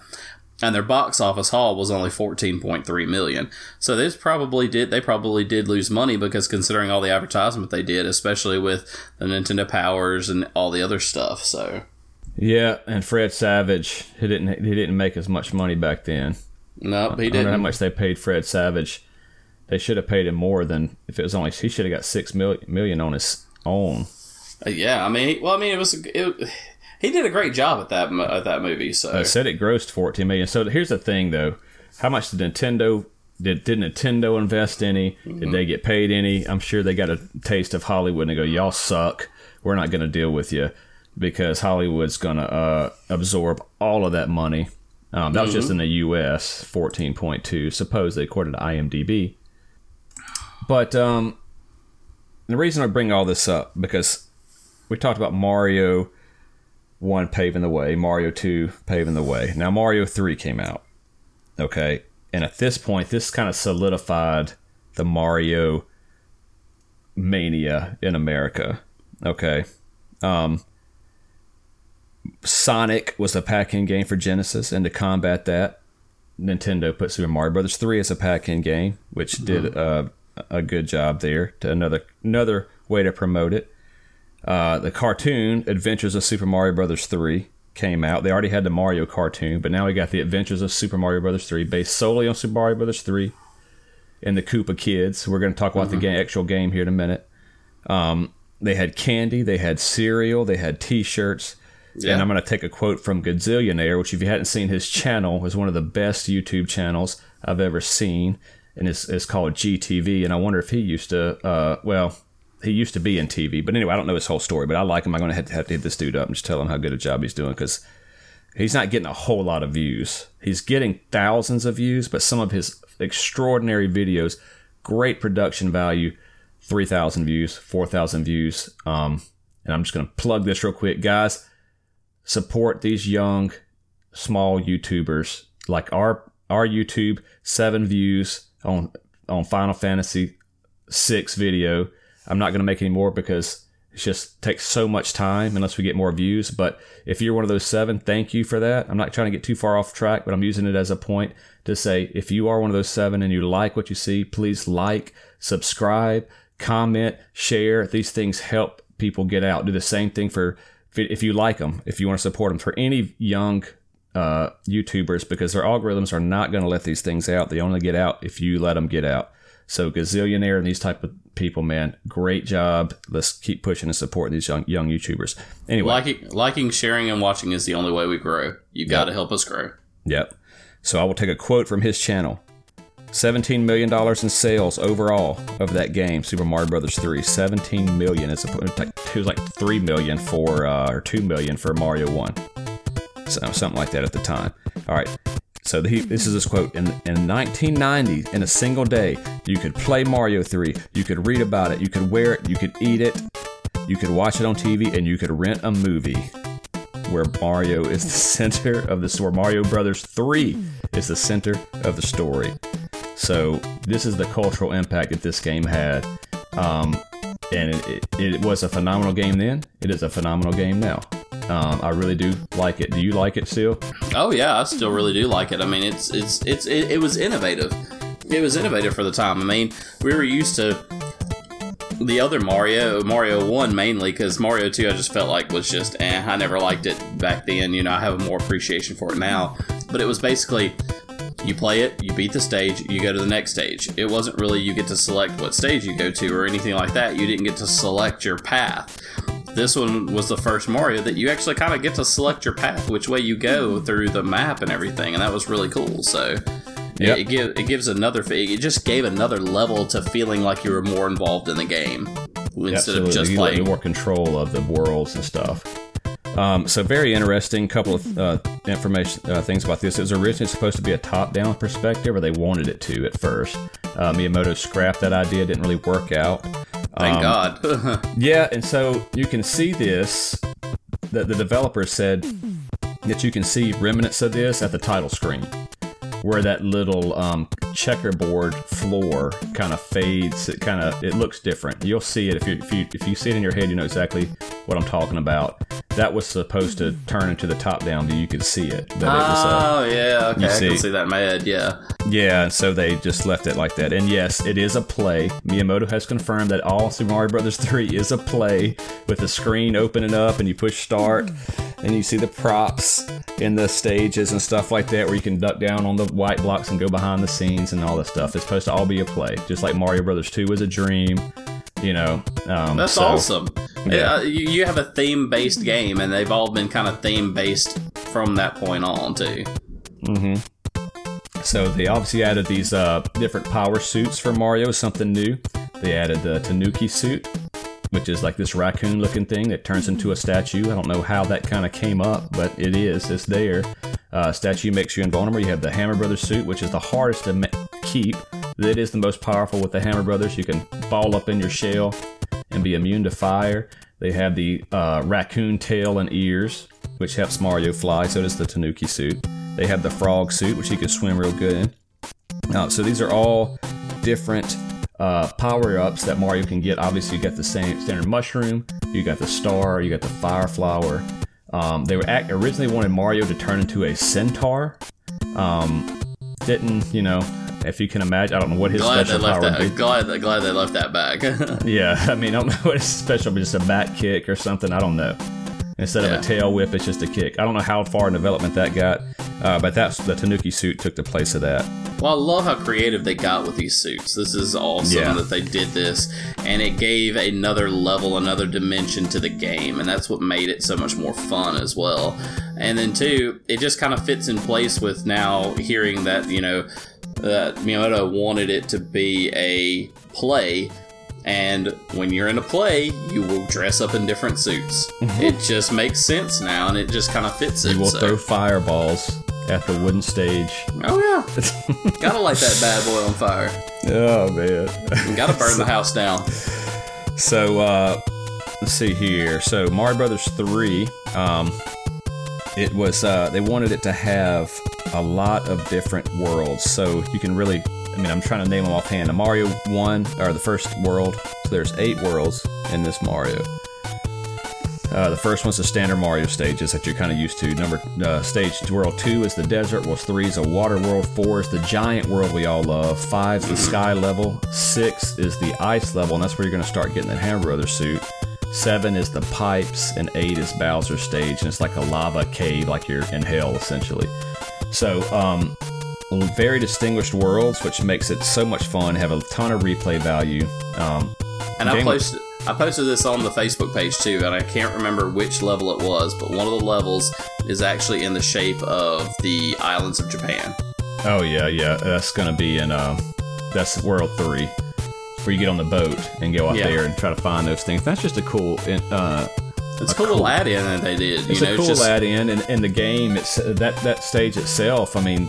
And their box office haul was only fourteen point three million. So this probably did they probably did lose money because considering all the advertisement they did, especially with the Nintendo Powers and all the other stuff. So yeah, and Fred Savage he didn't he didn't make as much money back then. No, nope, he didn't. how much they paid Fred Savage they should have paid him more than if it was only he should have got six million million on his own. Uh, yeah, I mean, well, I mean, it was it, [sighs] he did a great job at that at that movie. So I said it grossed fourteen million. So here's the thing, though, how much did Nintendo did did Nintendo invest any? Mm-hmm. Did they get paid any? I'm sure they got a taste of Hollywood and they go, y'all suck. We're not going to deal with you because Hollywood's going to uh, absorb all of that money. Um, that mm-hmm. was just mm-hmm. in the U.S. 14.2, supposedly according to IMDb. But um, the reason I bring all this up because we talked about Mario 1 paving the way, Mario 2 paving the way. Now, Mario 3 came out. Okay. And at this point, this kind of solidified the Mario mania in America. Okay. Um, Sonic was a pack-in game for Genesis, and to combat that, Nintendo put Super Mario Brothers 3 as a pack-in game, which did uh, a good job there. To another another way to promote it. Uh, the cartoon Adventures of Super Mario Brothers 3 came out. They already had the Mario cartoon, but now we got the Adventures of Super Mario Brothers 3, based solely on Super Mario Brothers 3 and the Koopa Kids. We're going to talk about the game, actual game here in a minute. Um, they had candy, they had cereal, they had T-shirts. Yeah. And I'm going to take a quote from Gazillionaire, which if you hadn't seen his channel, is one of the best YouTube channels I've ever seen, and it's, it's called GTV. And I wonder if he used to, uh, well, he used to be in TV, but anyway, I don't know his whole story, but I like him. I'm going to have to, have to hit this dude up and just tell him how good a job he's doing because he's not getting a whole lot of views. He's getting thousands of views, but some of his extraordinary videos, great production value, 3,000 views, 4,000 views. Um, and I'm just going to plug this real quick, guys. Support these young, small YouTubers like our our YouTube, seven views on on Final Fantasy six video. I'm not going to make any more because it just takes so much time unless we get more views. But if you're one of those seven, thank you for that. I'm not trying to get too far off track, but I'm using it as a point to say if you are one of those seven and you like what you see, please like, subscribe, comment, share. These things help people get out. Do the same thing for if you like them, if you want to support them for any young uh, YouTubers because their algorithms are not going to let these things out. They only get out if you let them get out. So gazillionaire and these type of people, man, great job. Let's keep pushing and supporting these young young YouTubers. Anyway, Liking, liking, sharing, and watching is the only way we grow. You got to help us grow. Yep. So I will take a quote from his channel. $17 million in sales overall of that game, Super Mario Brothers 3. 17 million. It's a, it was like 3 million for, uh, or 2 million for Mario 1. So, something like that at the time. All right. So this is his quote. In, in 1990, in a single day, you could play Mario 3, you could read about it, you could wear it, you could eat it, you could watch it on TV, and you could rent a movie where Mario is the [laughs] center of the story. Mario Brothers 3 is the center of the story. So this is the cultural impact that this game had. Um, and it, it, it, was a phenomenal game then. It is a phenomenal game now. Um, I really do like it. Do you like it still? Oh yeah, I still really do like it. I mean, it's it's it's it, it was innovative. It was innovative for the time. I mean, we were used to the other Mario, Mario 1 mainly, because Mario 2 I just felt like was just eh. I never liked it back then. You know, I have a more appreciation for it now. But it was basically you play it, you beat the stage, you go to the next stage. It wasn't really you get to select what stage you go to or anything like that. You didn't get to select your path. This one was the first Mario that you actually kind of get to select your path, which way you go through the map and everything, and that was really cool. So Yep. it, it, give, it gives another it just gave another level to feeling like you were more involved in the game instead of just You playing. more control of the worlds and stuff. Um, so very interesting. Couple of uh, information uh, things about this. It was originally supposed to be a top-down perspective, or they wanted it to at first. Uh, Miyamoto scrapped that idea. Didn't really work out. Thank Um, God. [laughs] Yeah, and so you can see this. That the developer said that you can see remnants of this at the title screen, where that little um, checkerboard floor kind of fades. It kind of it looks different. You'll see it if you if you if you see it in your head, you know exactly what I'm talking about. That was supposed to turn into the top-down view. You could see it, but it was. Uh, oh yeah, okay, I see. can see that in my head. Yeah, yeah, and so they just left it like that. And yes, it is a play. Miyamoto has confirmed that all Super Mario Brothers [laughs] 3 is a play with the screen opening up and you push start and you see the props in the stages and stuff like that where you can duck down on the white blocks and go behind the scenes and all that stuff. It's supposed to all be a play, just like Mario Brothers 2 was a dream. You know, um, that's so- awesome. yeah. Uh, you, have a theme-based game, and they've all been kind of theme-based from that point on too. mm-hmm So they obviously added these uh, different power suits for Mario, something new. They added the Tanuki suit, which is like this raccoon-looking thing that turns into a statue. I don't know how that kind of came up, but it is. It's there. Uh, statue makes you invulnerable. You have the Hammer Brothers suit, which is the hardest to ma- keep. It is the most powerful with the Hammer Brothers. You can ball up in your shell and be immune to fire. They have the uh, raccoon tail and ears, which helps Mario fly. So does the Tanuki suit. They have the frog suit, which he can swim real good in. Uh, so these are all different uh, power ups that Mario can get. Obviously, you got the same standard mushroom, you got the star, you got the fire flower. Um, they were act- originally wanted Mario to turn into a centaur. Um, didn't you know? If you can imagine, I don't know what his Glad they special left power that. would be. Glad, glad they left that back. [laughs] [laughs] Yeah, I mean, I don't know what his special, but just a back kick or something. I don't know. Instead of a tail whip, it's just a kick. I don't know how far in development that got, uh, but that's the Tanuki suit took the place of that. Well, I love how creative they got with these suits. This is awesome Yeah. that they did this, and it gave another level, another dimension to the game, and that's what made it so much more fun as well. And then two, it just kind of fits in place with now hearing that you know that Miyamoto wanted it to be a play. And when you're in a play, you will dress up in different suits. It just makes sense now, and it just kind of fits it. You will so- throw fireballs at the wooden stage. Oh yeah, [laughs] gotta light that bad boy on fire. Oh man. Gotta burn the [laughs] house down. So uh, let's see here. So Mario Brothers three, um, it was uh, they wanted it to have a lot of different worlds, so you can really. I mean, I'm trying to name them offhand. The Mario one or the first world. So there's eight worlds in this Mario. Uh, the first one's the standard Mario stages that you're kind of used to. Number uh, stage world two is the desert. World three is a water world. Four is the giant world we all love. Five is the sky level. Six is the ice level, and that's where you're going to start getting that Hammer Brother suit. Seven is the pipes, and eight is Bowser's stage, and it's like a lava cave, like you're in hell essentially. So, um, very distinguished worlds, which makes it so much fun. Have a ton of replay value. Um, And I posted I posted this on the Facebook page too, and I can't remember which level it was, but one of the levels is actually in the shape of the islands of Japan. Oh yeah, yeah. That's gonna be in uh, that's World Three, where you get on the boat and go out Yeah. there and try to find those things. That's just a cool. Uh, It's a cool, cool- add-in that they did. You it's know, a cool it's just add-in, and in the game, it's that that stage itself. I mean,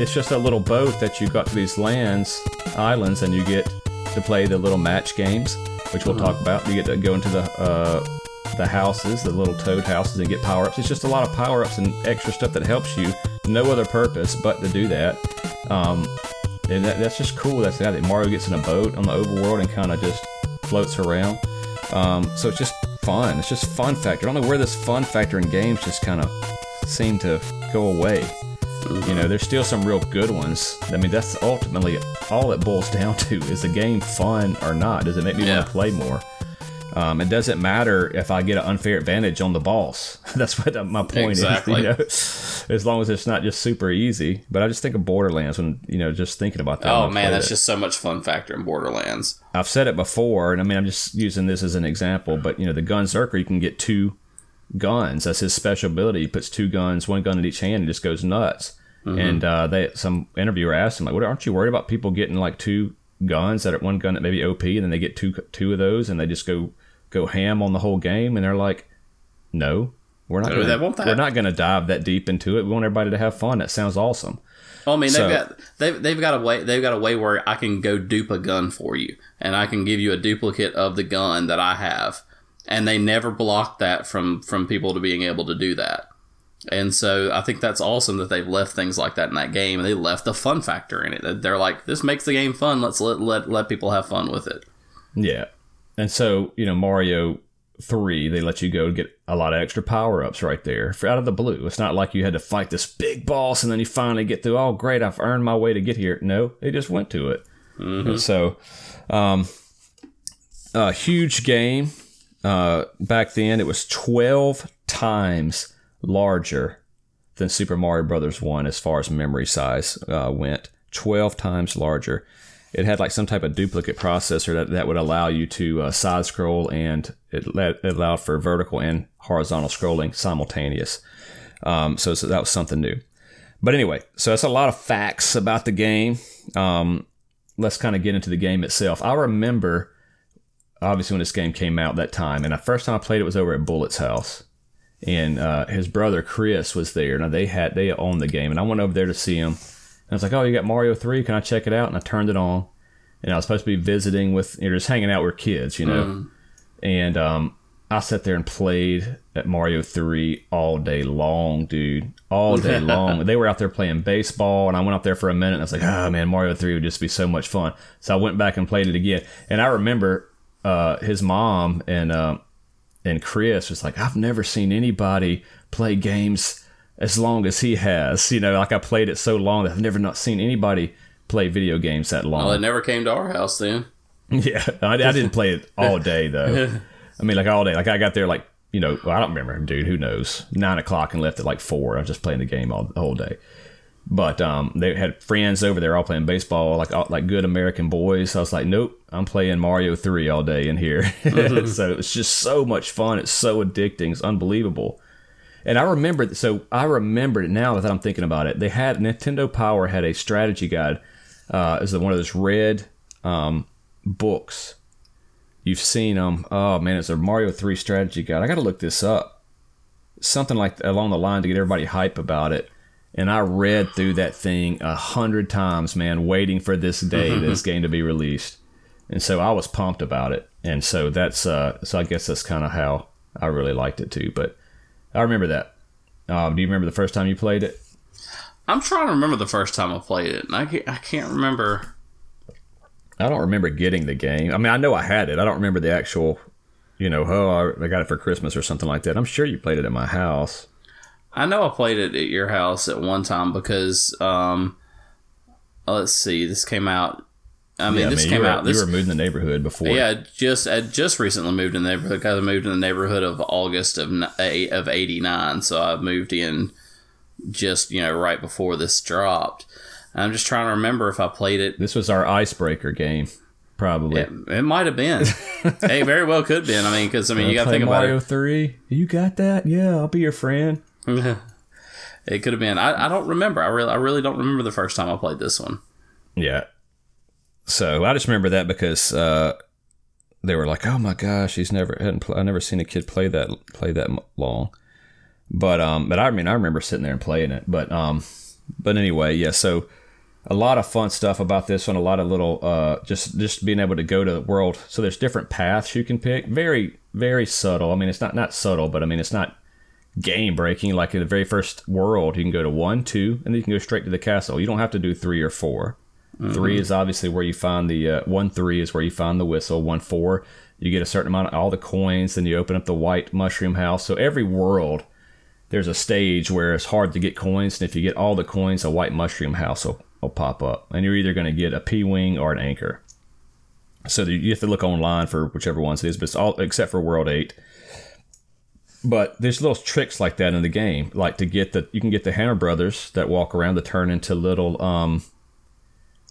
it's just a little boat that you got to these lands, islands, and you get to play the little match games, which we'll talk about. You get to go into the uh, the houses, the little toad houses, and get power ups. It's just a lot of power ups and extra stuff that helps you. No other purpose but to do that. Um, and that, that's just cool. That's that Mario gets in a boat on the overworld and kind of just floats around. Um, so it's just fun. It's just fun factor. I don't know where this fun factor in games just kind of seem to go away. You know, there's still some real good ones. I mean, that's ultimately all it boils down [laughs] to: is the game fun or not? Does it make me Yeah. want to play more? Um, it doesn't matter if I get an unfair advantage on the boss. [laughs] That's what my point Exactly. is. You know? As long as it's not just super easy. But I just think of Borderlands when you know just thinking about that. Oh man, that's it. just so much fun factor in Borderlands. I've said it before, and I mean I'm just using this as an example. But you know, the Gunzerker, you can get two guns. That's his special ability. He puts two guns, one gun in each hand, and just goes nuts. And uh, they some interviewer asked him like, "What aren't you worried about people getting like two guns that are one gun that maybe OP, and then they get two two of those, and they just go go ham on the whole game?" And they're like, "No, we're not. No, Gonna, that. We're not going to dive that deep into it. We want everybody to have fun. That sounds awesome." Well, I mean, So- they've got they've, they've got a way they've got a way where I can go dupe a gun for you, and I can give you a duplicate of the gun that I have, and they never block that from from people to being able to do that. And so I think that's awesome that they've left things like that in that game, and they left the fun factor in it. They're like, this makes the game fun. Let's let let, let people have fun with it. Yeah. And so, you know, Mario 3, they let you go get a lot of extra power ups right there for out of the blue. It's not like you had to fight this big boss and then you finally get through, oh, great, I've earned my way to get here. No, they just went to it. And so, um, a huge game. Uh, back then, it was 12 times larger than Super Mario Brothers 1 as far as memory size uh, went. 12 times larger. It had like some type of duplicate processor that, that would allow you to uh, side scroll and it, let, it allowed for vertical and horizontal scrolling simultaneous. Um, so, so that was something new. But anyway, so that's a lot of facts about the game. Um, let's kind of get into the game itself. I remember, obviously, when this game came out that time, and the first time I played it was over at Bullet's house, and uh, his brother Chris was there. Now they had they owned the game, and I went over there to see him. And I was like, "Oh, you got Mario Three? Can I check it out?" And I turned it on, and I was supposed to be visiting with, you know, just hanging out with kids, you know. And um, I sat there and played at Mario 3 all day long, dude. All day [laughs] long. they were out there playing baseball, and I went up there for a minute, and I was like, oh man, Mario 3 would just be so much fun. So I went back and played it again. And I remember uh, his mom and uh, and Chris was like, I've never seen anybody play games as long as he has. You know, like I played it so long that I've never not seen anybody play video games that long. Well, it never came to our house then. [laughs] Yeah, I, I didn't play it all day though. [laughs] I mean, like all day. Like I got there like you know well, I don't remember, dude. Who knows? Nine o'clock and left at like four. I was just playing the game all the whole day. But um, they had friends over there all playing baseball, like all, like good American boys. So I was like, nope, I'm playing Mario Three all day in here. [laughs] Mm-hmm. so it's just so much fun. It's so addicting. It's unbelievable. And I remember, so I remembered it now that I'm thinking about it. They had Nintendo Power had a strategy guide. Uh, is one of those red um, books. You've seen them. Oh man, it's a Mario Three strategy guide. I got to look this up. Something like along the line to get everybody hype about it. And I read through that thing a hundred times, man, waiting for this day, this [laughs] game to be released. And so I was pumped about it. And so that's uh, so I guess that's kind of how I really liked it too. But I remember that. Um, do you remember the first time you played it? I'm trying to remember the first time I played it, and I can't, I can't remember. I don't remember getting the game. I mean, I know I had it. I don't remember the actual, you know, oh, I got it for Christmas or something like that. I'm sure you played it at my house. I know I played it at your house at one time because, um, let's see, this came out. I mean, Yeah, this came were, out. This, you were moved in the neighborhood before. yeah, just I just recently moved in the neighborhood because I moved in the neighborhood of August of of '89. So I moved in just you know right before this dropped. I'm just trying to remember if I played it. This was our icebreaker game, probably. It, it might have been. [laughs] hey, very well could have been. I mean, because I mean, you got to think about Mario it. Three. You got that? Yeah, I'll be your friend. [laughs] It could have been. I, I don't remember. I really I really don't remember the first time I played this one. Yeah. So I just remember that because uh, they were like, "Oh my gosh, he's never hadn't pl- I never seen a kid play that play that long." But um, but I mean, I remember sitting there and playing it. But um, but anyway, yeah. So a lot of fun stuff about this one. A lot of little uh, just just being able to go to the world. So there's different paths you can pick. Very very subtle. I mean, it's not not subtle, but I mean, it's not game breaking. Like in the very first world, you can go to one, two, and then you can go straight to the castle. You don't have to do three or 4 Three is obviously where you find the uh, one. Three is where you find the whistle. One four, you get a certain amount of all the coins. Then you open up the white mushroom house. So every world, there's a stage where it's hard to get coins, and if you get all the coins, a white mushroom house will, will pop up, and you're either going to get a P wing or an anchor. So you have to look online for whichever ones it is, but it's all except for World Eight. But there's little tricks like that in the game, like to get the you can get the Hammer Brothers that walk around to turn into little um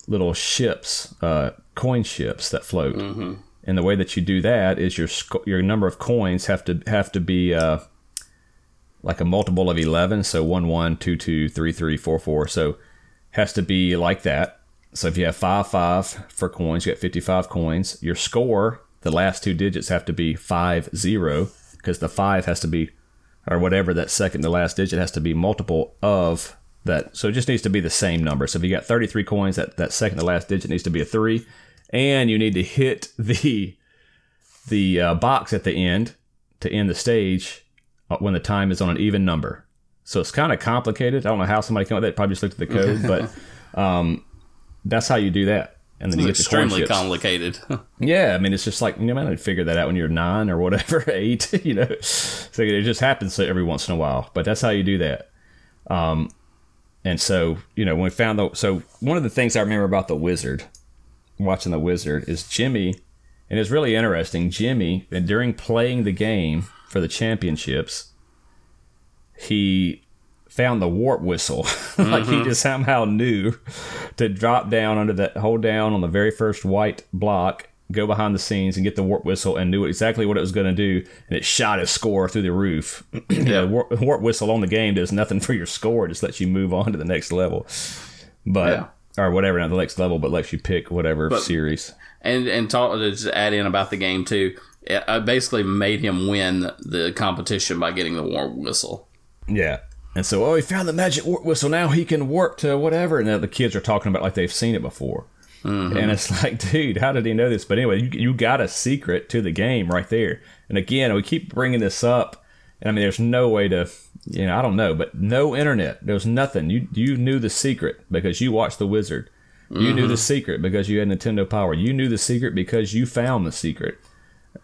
little ships, uh, coin ships that float. And the way that you do that is your your number of coins have to have to be uh, like a multiple of eleven, so one one two two three three four four. So has to be like that. So if you have five five for coins, you get fifty five coins. Your score, the last two digits have to be five zero because the five has to be or whatever that second to last digit has to be multiple of that. So it just needs to be the same number. So if you got 33 coins, that, that second to last digit needs to be a three. And you need to hit the the uh, box at the end to end the stage uh, when the time is on an even number. So it's kind of complicated. I don't know how somebody came up with that. Probably just looked at the code, but [laughs] um, that's how you do that. And then you get Extremely complicated. [laughs] Yeah, I mean, it's just like you know, man, I'd figure that out when you're nine or whatever, [laughs] eight. You know, so it just happens every once in a while. But that's how you do that. Um, and so you know, when we found the so one of the things I remember about the wizard, watching the wizard, is Jimmy, and it's really interesting. Jimmy, and during playing the game for the championships, he found the warp whistle. [laughs] like he mm-hmm. just somehow knew to drop down under that, hold down on the very first white block, go behind the scenes and get the warp whistle, and knew exactly what it was going to do, and it shot his score through the roof. [clears throat] You know, warp, warp whistle on the game does nothing for your score; it just lets you move on to the next level. But Yeah. or whatever, not the next level, but lets you pick whatever series. and and talk to just add in about the game too. it- I basically made him win the competition by getting the warp whistle. Yeah. And so, oh, he found the magic warp whistle. Now he can warp to whatever. And now the kids are talking about like they've seen it before. And it's [laughs] like, dude, how did he know this? But anyway, you, you got a secret to the game right there. And again, we keep bringing this up. And I mean, there's no way to, you know, I don't know, but no internet. There was nothing. You you knew the secret because you watched The Wizard. You knew the secret because you had Nintendo Power. You knew the secret because you found the secret.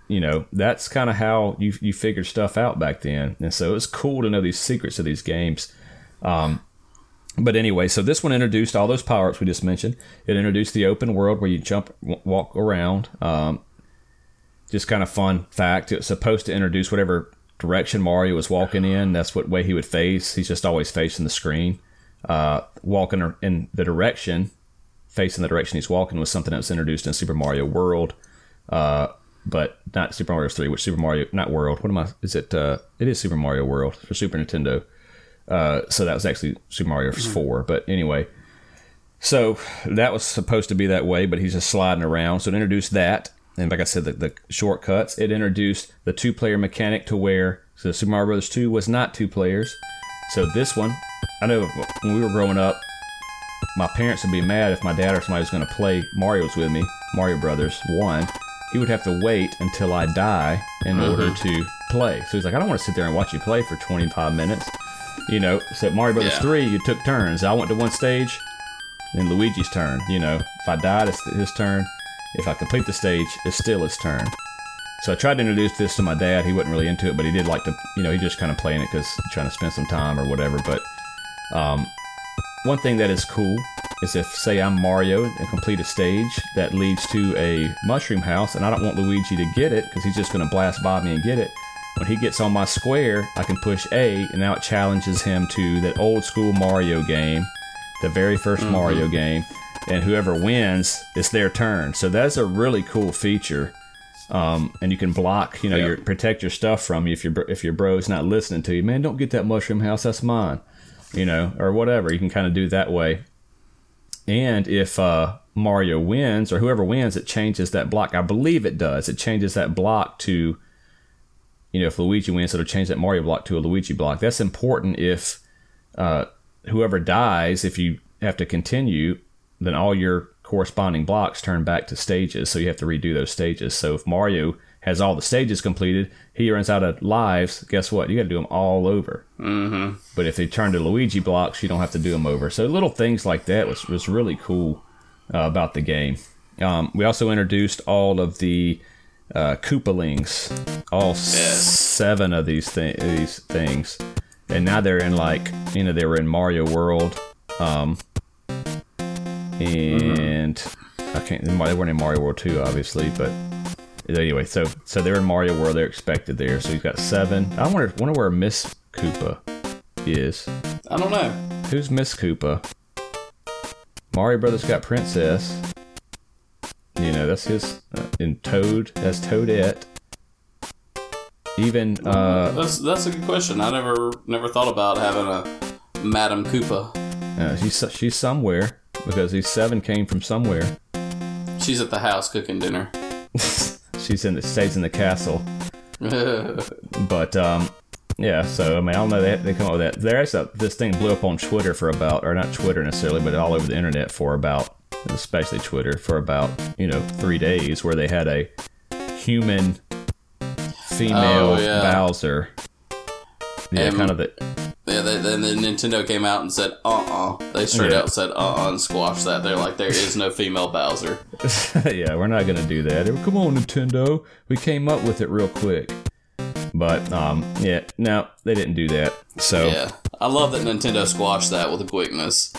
You know, that's kind of how you you figured stuff out back then. And so it's cool to know these secrets of these games. Um, but anyway, so this one introduced all those power ups we just mentioned. It introduced the open world where you jump, walk around. Um, just kind of fun fact. It was supposed to introduce whatever direction Mario was walking in. That's what way he would face. He's just always facing the screen. Uh, walking in the direction, facing the direction he's walking, was something that was introduced in Super Mario World. Uh, but not Super Mario 3, which Super Mario, not World. What am I? Is it? Uh, it is Super Mario World for Super Nintendo. Uh, so that was actually Super Mario 4. But anyway, so that was supposed to be that way, but he's just sliding around. So it introduced that. And like I said, the, the shortcuts. It introduced the two player mechanic to where so Super Mario Brothers 2 was not two players. So this one, I know when we were growing up, my parents would be mad if my dad or somebody was going to play Mario's with me, Mario Brothers 1. He would have to wait until I die in order to play. So he's like, I don't want to sit there and watch you play for 25 minutes. You know, so Mario Brothers Yeah. 3, you took turns. I went to one stage, then Luigi's turn. You know, if I died, it's his turn. If I complete the stage, it's still his turn. So I tried to introduce this to my dad. He wasn't really into it, but he did like to, you know, he just kind of playing it because trying to spend some time or whatever. But um, one thing that is cool is if, say, I'm Mario and complete a stage that leads to a mushroom house, and I don't want Luigi to get it because he's just going to blast by me and get it. When he gets on my square, I can push A, and now it challenges him to that old school Mario game, the very 1st Mario game, and whoever wins, it's their turn. So that's a really cool feature. Um, and you can block, you know, Yeah. your protect your stuff from you if your if your bro's not listening to you. Man, don't get that mushroom house. That's mine, you know, or whatever. You can kind of do that way. And if uh, Mario wins or whoever wins, it changes that block. I believe it does. It changes that block to, you know, if Luigi wins, it'll change that Mario block to a Luigi block. That's important if uh, whoever dies, if you have to continue, then all your corresponding blocks turn back to stages. So you have to redo those stages. So if Mario has all the stages completed, he runs out of lives. Guess what? You got to do them all over. Mm-hmm. But if they turn to Luigi blocks, you don't have to do them over. So little things like that was was really cool uh, about the game. Um, we also introduced all of the uh, Koopalings, all seven of these thi- these things, and now they're in like you know they were in Mario World, um, and I can't. They weren't in Mario World two, obviously, but anyway, so so they're in Mario World. They're expected there. So you've got seven. I wonder wonder where Miss Koopa is. I don't know. Who's Miss Koopa? Mario Brothers got Princess. You know, that's his. Uh, and Toad, that's Toadette. Even, uh, That's that's a good question. I never never thought about having a Madam Koopa. uh, she's, she's somewhere because these seven came from somewhere. She's at the house cooking dinner. [laughs] She's in the, stays in the castle. [laughs] But, um, yeah, so, I mean, I don't know, they, they come up with that. There's a, this thing blew up on Twitter for about, or not Twitter necessarily, but all over the internet for about, especially Twitter, for about, you know, three days where they had a human female Oh, yeah. Bowser. Yeah, Um, kind of the, Yeah, they, then the Nintendo came out and said, "Uh, uh They straight Yeah. out said, "Uh, uh and squashed that. They're like, there is no female Bowser. [laughs] yeah, we're not gonna do that. Come on, Nintendo. We came up with it real quick. But um, yeah, no, they didn't do that. So Yeah, I love that Nintendo squashed that with a quickness.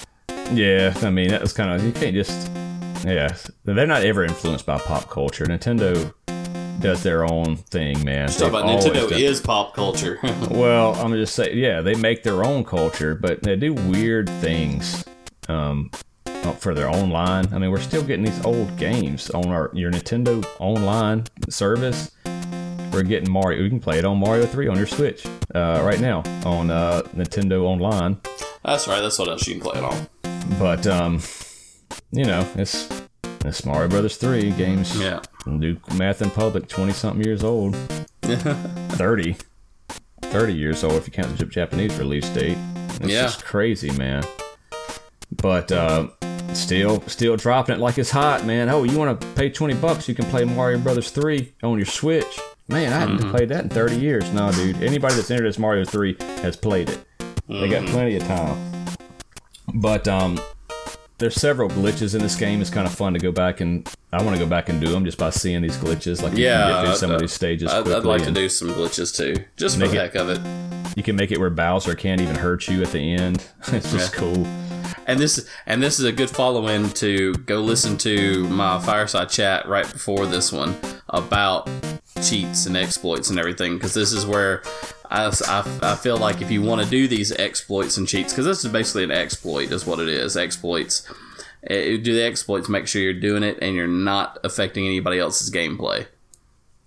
Yeah, I mean that was kind of you can't just yeah. They're not ever influenced by pop culture. Nintendo does their own thing, man. Talk about Nintendo done- is pop culture. [laughs] Well, I'm just say, yeah, they make their own culture, but they do weird things um, for their online. I mean, we're still getting these old games on our your Nintendo online service. We're getting Mario. You can play it on Mario 3 on your Switch uh, right now on uh, Nintendo Online. that's right. That's what else you can play it on. But um, you know, it's it's Mario Brothers 3 games. Yeah. Do math in public. Twenty something years old. [laughs] 30. 30 years old if you count the Jap- Japanese release date. It's Yeah. just crazy, man. But uh, Still, still dropping it like it's hot, man. Oh, you want to pay twenty bucks? You can play Mario Brothers three on your Switch. Man, I haven't played that in thirty years. No, dude. Anybody that's entered as Mario three has played it. They got plenty of time. But um, there's several glitches in this game. It's kind of fun to go back and I want to go back and do them just by seeing these glitches. Like you Yeah, can get through some I'd- of these stages I'd. I'd like to do some glitches too, just for the it- heck of it. You can make it where Bowser can't even hurt you at the end. [laughs] it's just Yeah. cool. And this and this is a good follow-in to go listen to my fireside chat right before this one about cheats and exploits and everything because this is where I, I, I feel like if you want to do these exploits and cheats because this is basically an exploit is what it is exploits eh, do the exploits make sure you're doing it and you're not affecting anybody else's gameplay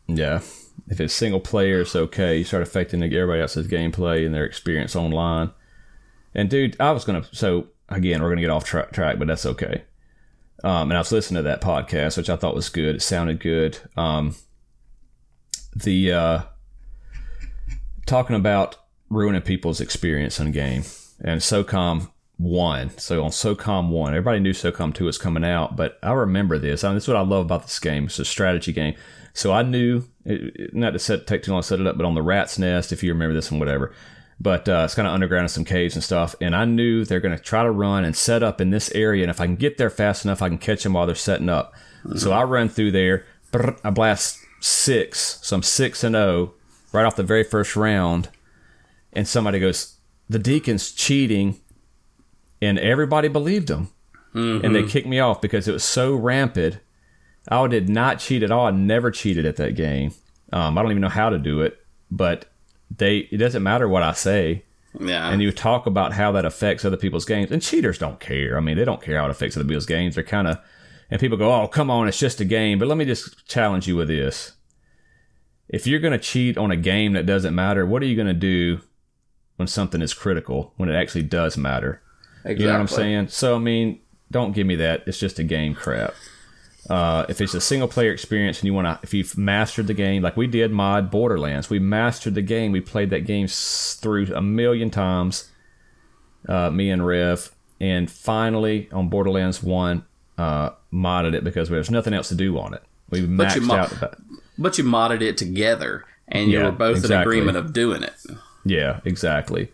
Yeah. If it's single player, it's okay. You start affecting everybody else's gameplay and their experience online. And dude, I was gonna. So again, we're gonna get off tra- track, but that's okay. Um, and I was listening to that podcast, which I thought was good. It sounded good. Um, the uh, talking about ruining people's experience in game, and SOCOM one. So on SOCOM one, everybody knew SOCOM two was coming out, but I remember this. I mean, this is what I love about this game. It's a strategy game. So I knew, not to set, take too long to set it up, but on the Rat's Nest, if you remember this and whatever. But uh, it's kind of underground in some caves and stuff. And I knew they're going to try to run and set up in this area. And if I can get there fast enough, I can catch them while they're setting up. So I run through there. I blast six. So I'm six and zero right off the very first round. And somebody goes, "The deacon's cheating," and everybody believed him. And they kicked me off because it was so rampant. I did not cheat at all. I never cheated at that game. Um, I don't even know how to do it, but they it doesn't matter what I say. yeah And you talk about how that affects other people's games, and cheaters don't care. I mean, they don't care how it affects other people's games. They're kind of, and people go, "Oh, come on, it's just a game." But let me just challenge you with this: if you're going to cheat on a game that doesn't matter, what are you going to do when something is critical when it actually does matter? exactly. You know what I'm saying? So I mean, don't give me that. It's just a game crap. Uh, if it's a single player experience and you want to, if you've mastered the game, like we did mod Borderlands, we mastered the game. We played that game through a million times. Uh, me and Rev, and finally on Borderlands One, uh, modded it because there's nothing else to do on it. We maxed you mo- out. About, but you modded it together and you Yeah, were both in agreement of doing it Yeah, exactly.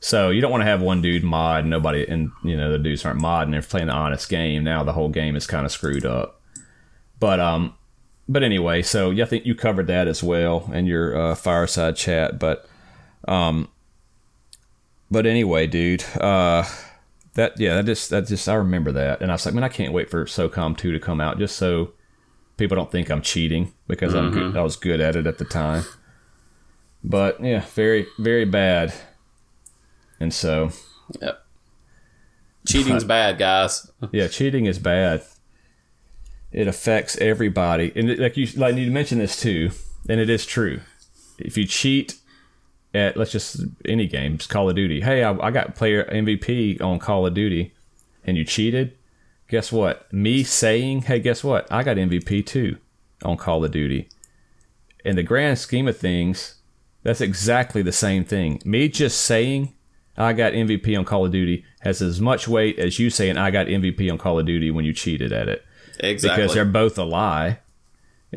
So you don't want to have one dude mod and nobody, and you know the dudes aren't modding. They're playing an honest game. Now the whole game is kind of screwed up. But um, but anyway, so yeah, I think you covered that as well in your uh, fireside chat. But um, but anyway, dude, uh, that yeah, that just that just I remember that, and I was like, man, I can't wait for SOCOM two to come out just so people don't think I'm cheating because I'm good, I was good at it at the time. But yeah, very very bad. And so, yep cheating's [laughs] bad guys yeah, cheating is bad. It affects everybody, and like you like you mentioned this too, and it is true. If you cheat at let's just any game, just Call of Duty. Hey, I, I got player MVP on Call of Duty, and you cheated. Guess what? Me saying, hey, guess what? I got MVP too on Call of Duty. In the grand scheme of things, that's exactly the same thing. Me just saying I got MVP on Call of Duty has as much weight as you saying I got MVP on Call of Duty when you cheated at it exactly because they're both a lie.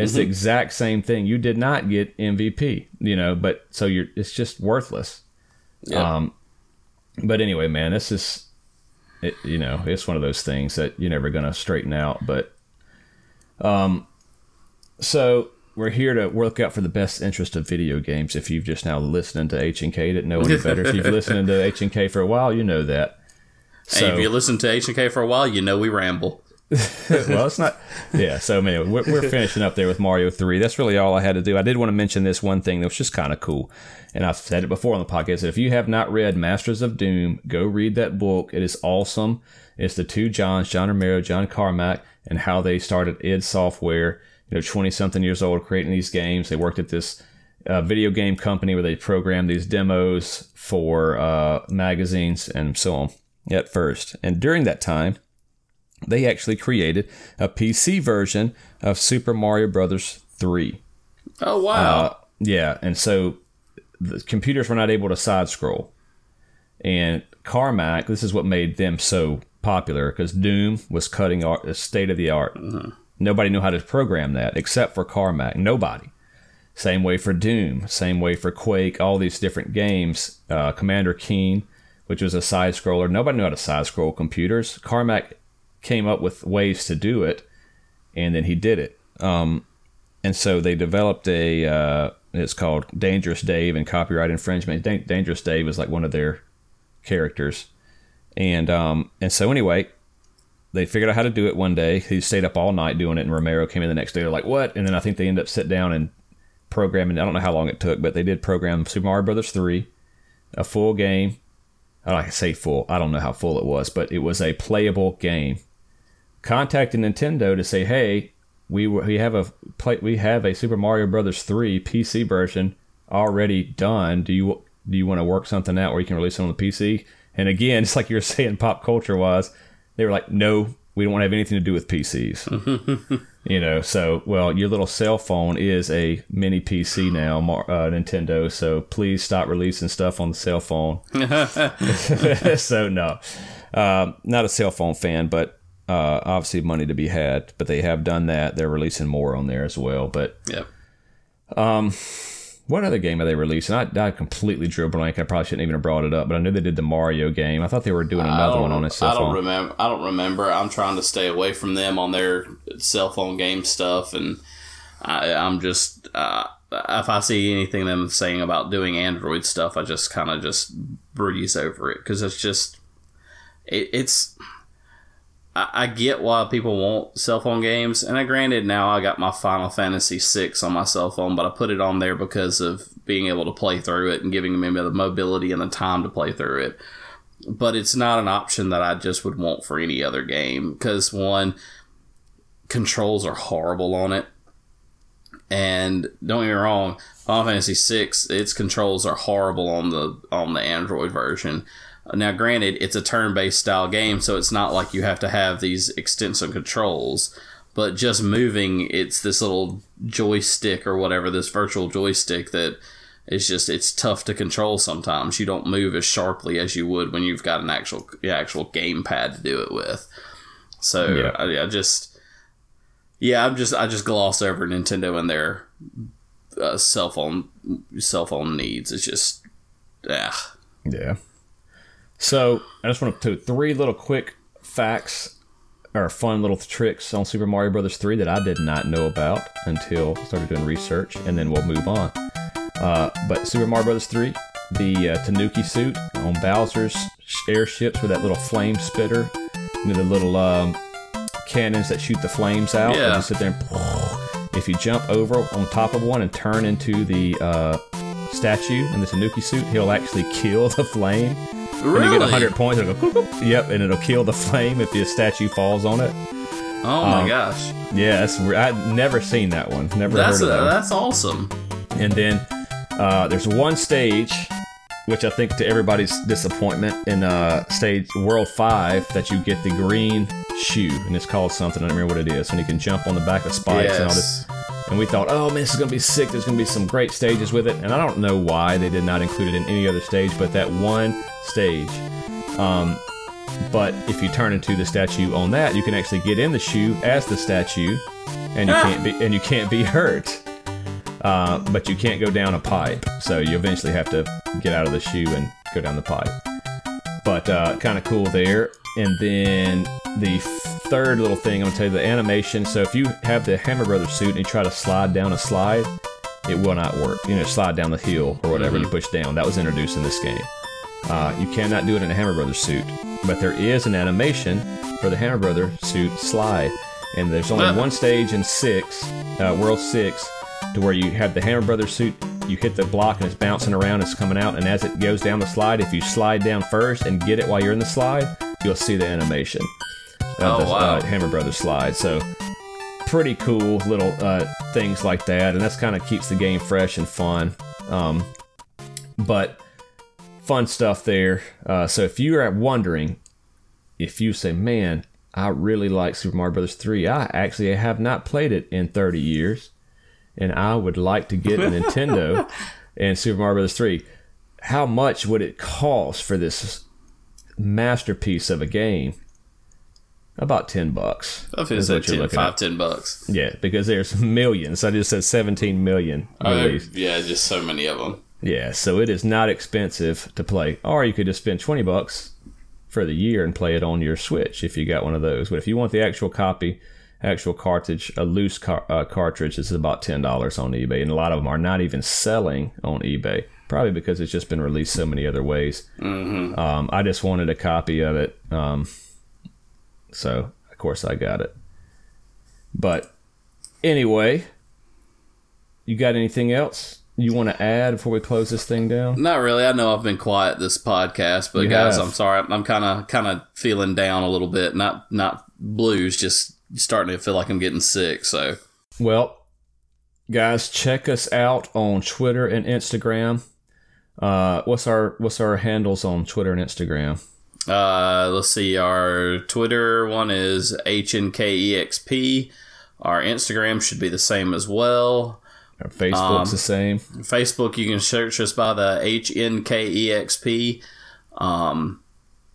It's the exact same thing. You did not get MVP, you know, but so you're it's just worthless. Yep. Um, but anyway, man, this is, it, you know, it's one of those things that you're never gonna straighten out. But, um, so we're here to work out for the best interest of video games. If you've just now listening to H and K, didn't know any better. if you've [laughs] listened to H and K for a while, you know that. hey, if you listen to H&K for a while you know we ramble well, it's not. Yeah. So anyway, we're, we're finishing up there with Mario Three. That's really all I had to do. I did want to mention this one thing that was just kind of cool, and I've said it before on the podcast. If you have not read Masters of Doom, go read that book. It is awesome. It's the two Johns, John Romero, John Carmack, and how they started id Software. You know, twenty something years old, creating these games. They worked at this uh, video game company where they programmed these demos for uh, magazines and so on at first. And during that time, they actually created a PC version of Super Mario Brothers 3. oh wow Uh, yeah, and so the computers were not able to side scroll. And Carmack, this is what made them so popular because Doom was cutting art, state of the art. Nobody knew how to program that except for Carmack. Nobody. Same way for Doom. Same way for Quake. All these different games. Uh, Commander Keen, which was a side scroller. Nobody knew how to side scroll computers. Carmack came up with ways to do it, and then he did it. Um, and so they developed a. Uh, it's called Dangerous Dave and copyright infringement. Dan- Dangerous Dave is like one of their characters, and um, and so anyway, they figured out how to do it one day. He stayed up all night doing it, and Romero came in the next day. They're like, "What?" And then I think they ended up sit down and programming. I don't know how long it took, but they did program Super Mario Brothers three, a full game. I don't say full. I don't know how full it was, but it was a playable game. Contacted Nintendo to say, "Hey, we we have a play, we have a Super Mario Brothers three PC version already done. Do you do you want to work something out where you can release it on the PC?" And again, [laughs] just like you were saying, pop culture wise, they were like, "No, we don't want to have anything to do with PCs." [laughs] you know, so well, your little cell phone is a mini PC now, uh, Nintendo. So please stop releasing stuff on the cell phone. [laughs] so no, uh, not a cell phone fan, but uh, obviously money to be had. But they have done that. They're releasing more on there as well. But Yep. what other game are they releasing? I, I completely drew a blank. I probably shouldn't even have brought it up, but I knew they did the Mario game. I thought they were doing another one on a cell I don't phone. remember. I don't remember. I'm trying to stay away from them on their cell phone game stuff, and I, I'm just uh, if I see anything them saying about doing Android stuff, I just kind of just breeze over it because it's just it, it's. I, I get why people want cell phone games, and I granted now I got my Final Fantasy VI on my cell phone, but I put it on there because of being able to play through it and giving me the mobility and the time to play through it but it's not an option that I just would want for any other game because one controls are horrible on it, and don't get me wrong, Final Fantasy VI its controls are horrible on the on the Android version. Now, granted, it's a turn-based style game, so it's not like you have to have these extensive controls. But just moving, it's this little joystick or whatever, this virtual joystick that is just it's tough to control sometimes. You don't move as sharply as you would when you've got an actual actual gamepad to do it with. So Yeah. I, I just yeah, I'm just I just gloss over Nintendo and their uh, cell phone cell phone needs. It's just ah Yeah. So I just want to put three little quick facts or fun little tricks on Super Mario Brothers 3 that I did not know about until I started doing research, and then we'll move on. Uh, but Super Mario Brothers 3, the uh, Tanuki suit on Bowser's airships with that little flame spitter, you know, the little um, cannons that shoot the flames out. Yeah. You sit there and if you jump over on top of one and turn into the uh, statue in the Tanuki suit, he'll actually kill [laughs] the flame. When you get really 100 points, and it'll go, yep, and it'll kill the flame if the statue falls on it. oh my um, gosh Yeah, that's. I've never seen that one. Never that's heard of that. that's awesome. And then uh, there's one stage, which I think to everybody's disappointment, in uh, stage World 5, that you get the green shoe, and it's called something, I don't remember what it is, and you can jump on the back of spikes and all this. And we thought, oh man, this is going to be sick. There's going to be some great stages with it. And I don't know why they did not include it in any other stage, but that one stage. Um, but if you turn into the statue on that, you can actually get in the shoe as the statue, and you Ah. can't be and you can't be hurt. Uh, but you can't go down a pipe, so you eventually have to get out of the shoe and go down the pipe. But uh, kind of cool there. And then the third little thing I'm gonna tell you the animation. So if you have the Hammer Brothers suit and you try to slide down a slide, it will not work. You know, slide down the hill or whatever you push down. That was introduced in this game. Uh, you cannot do it in a Hammer Brothers suit, but there is an animation for the Hammer Brothers suit slide, and there's only one stage in six, uh, World Six, to where you have the Hammer Brothers suit. You hit the block and it's bouncing around, it's coming out, and as it goes down the slide, if you slide down first and get it while you're in the slide, you'll see the animation of Oh, the wow. uh, Hammer Brothers slide. So pretty cool little uh, things like that, and that's kind of keeps the game fresh and fun. Um, but fun stuff there. Uh, so if you are wondering, if you say, "Man, I really like Super Mario Brothers 3. I actually have not played it in 30 years, and I would like to get a Nintendo [laughs] and Super Mario Brothers 3." How much would it cost for this masterpiece of a game? About ten bucks. I feel is like what you're 10, looking five, at. 10 bucks. Yeah, because there's [laughs] millions. I just said 17 million released. yeah, just so many of them. Yeah, so it is not expensive to play. Or you could just spend 20 bucks for the year and play it on your Switch if you got one of those. But if you want the actual copy, actual cartridge, a loose car- uh, cartridge is about $10 on eBay. And a lot of them are not even selling on eBay, probably because it's just been released so many other ways. Mm-hmm. Um, I just wanted a copy of it. Um, so, of course, I got it. But anyway, you got anything else you want to add before we close this thing down? Not really. I know I've been quiet this podcast, but You guys, have. I'm sorry. I'm kind of kind of feeling down a little bit. Not not blues, just starting to feel like I'm getting sick. So Well, guys, check us out on Twitter and Instagram. Uh, what's our what's our handles on Twitter and Instagram? Uh, let's see. Our Twitter one is HNKEXP. Our Instagram should be the same as well. Our Facebook's Um, the same. Facebook, you can search us by the HNKEXP. Um,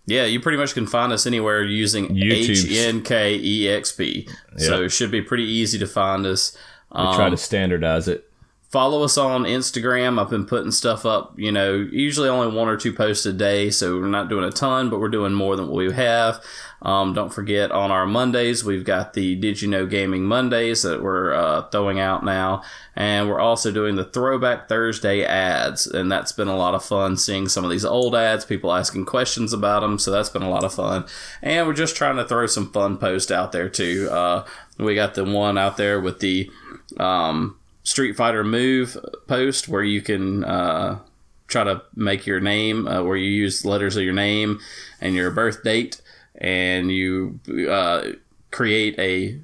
yeah, you pretty much can find us anywhere using YouTube's- HNKEXP. So it should be pretty easy to find us. We Um, try to standardize it. Follow us on Instagram. I've been putting stuff up, you know, usually only one or two posts a day, so we're not doing a ton, but we're doing more than what we have. Um, don't forget on our Mondays, we've got the Did You Know Gaming Mondays that we're uh, throwing out now, and we're also doing the Throwback Thursday ads, and that's been a lot of fun seeing some of these old ads, people asking questions about them, so that's been a lot of fun. And we're just trying to throw some fun posts out there too. Uh, we got the one out there with the um, Street Fighter Move post where you can uh, try to make your name, uh, where you use letters of your name and your birth date, and you uh, create a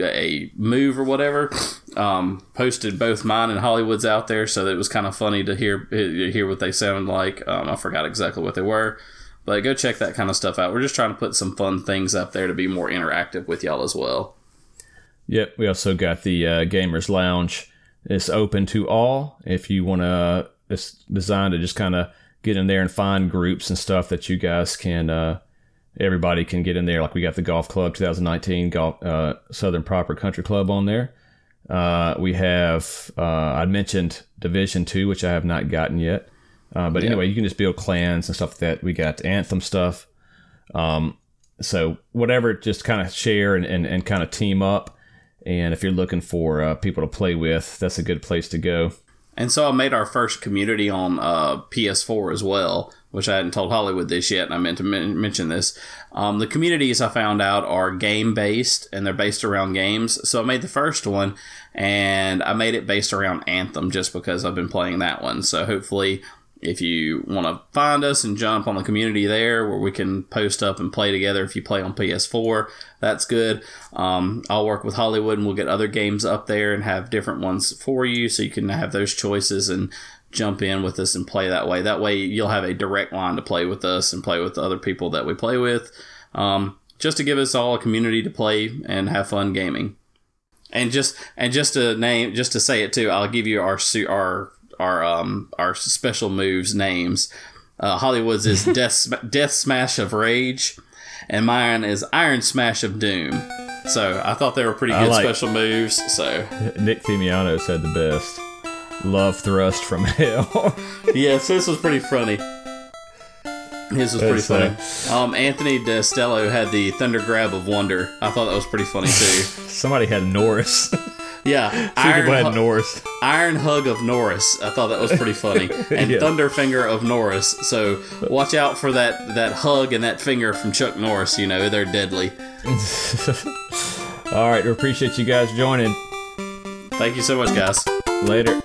a move or whatever. Um, posted both mine and Holliwood's out there, so it was kind of funny to hear hear what they sound like. Um, I forgot exactly what they were. But go check that kind of stuff out. We're just trying to put some fun things up there to be more interactive with y'all as well. Yep. We also got the uh, Gamers Lounge. It's open to all. If you want to, it's designed to just kind of get in there and find groups and stuff that you guys can. Uh, everybody can get in there. Like we got the Golf Club 2019 Golf uh, Southern Proper Country Club on there. Uh, we have uh, I mentioned Division Two, which I have not gotten yet. Uh, but anyway, you can just build clans and stuff like that. We got Anthem stuff. Um, so whatever, just kind of share and, and, and kind of team up. And if you're looking for uh, people to play with, that's a good place to go. And so I made our first community on uh, PS4 as well, which I hadn't told Holliwood this yet, and I meant to men- mention this. Um, the communities I found out are game based, and they're based around games. So I made the first one, and I made it based around Anthem just because I've been playing that one. So hopefully, if you want to find us and jump on the community there where we can post up and play together if you play on PS4, that's good. Um, I'll work with Holliwood and we'll get other games up there and have different ones for you so you can have those choices and jump in with us and play that way. That way you'll have a direct line to play with us and play with the other people that we play with. Um, just to give us all a community to play and have fun gaming. And just and just to name, just to say it too, I'll give you our our our um our special moves names. Uh, Holliwood's is [laughs] Death Death Smash of Rage, and mine is Iron Smash of Doom. So I thought they were pretty I good like- special moves. So Nick Fimiano said the best. Love thrust from [laughs] hell. yes, this was pretty funny. His was pretty That's, funny. Um, Anthony Destello had the Thunder Grab of Wonder. I thought that was pretty funny too. [laughs] Somebody had Norris. Yeah, [laughs] people Iron, had Hu- Norris. Iron Hug of Norris. I thought that was pretty funny. [laughs] And Yeah. Thunder Finger of Norris. So watch out for that that hug and that finger from Chuck Norris. You know they're deadly. [laughs] All right, we appreciate you guys joining. Thank you so much, guys. Later.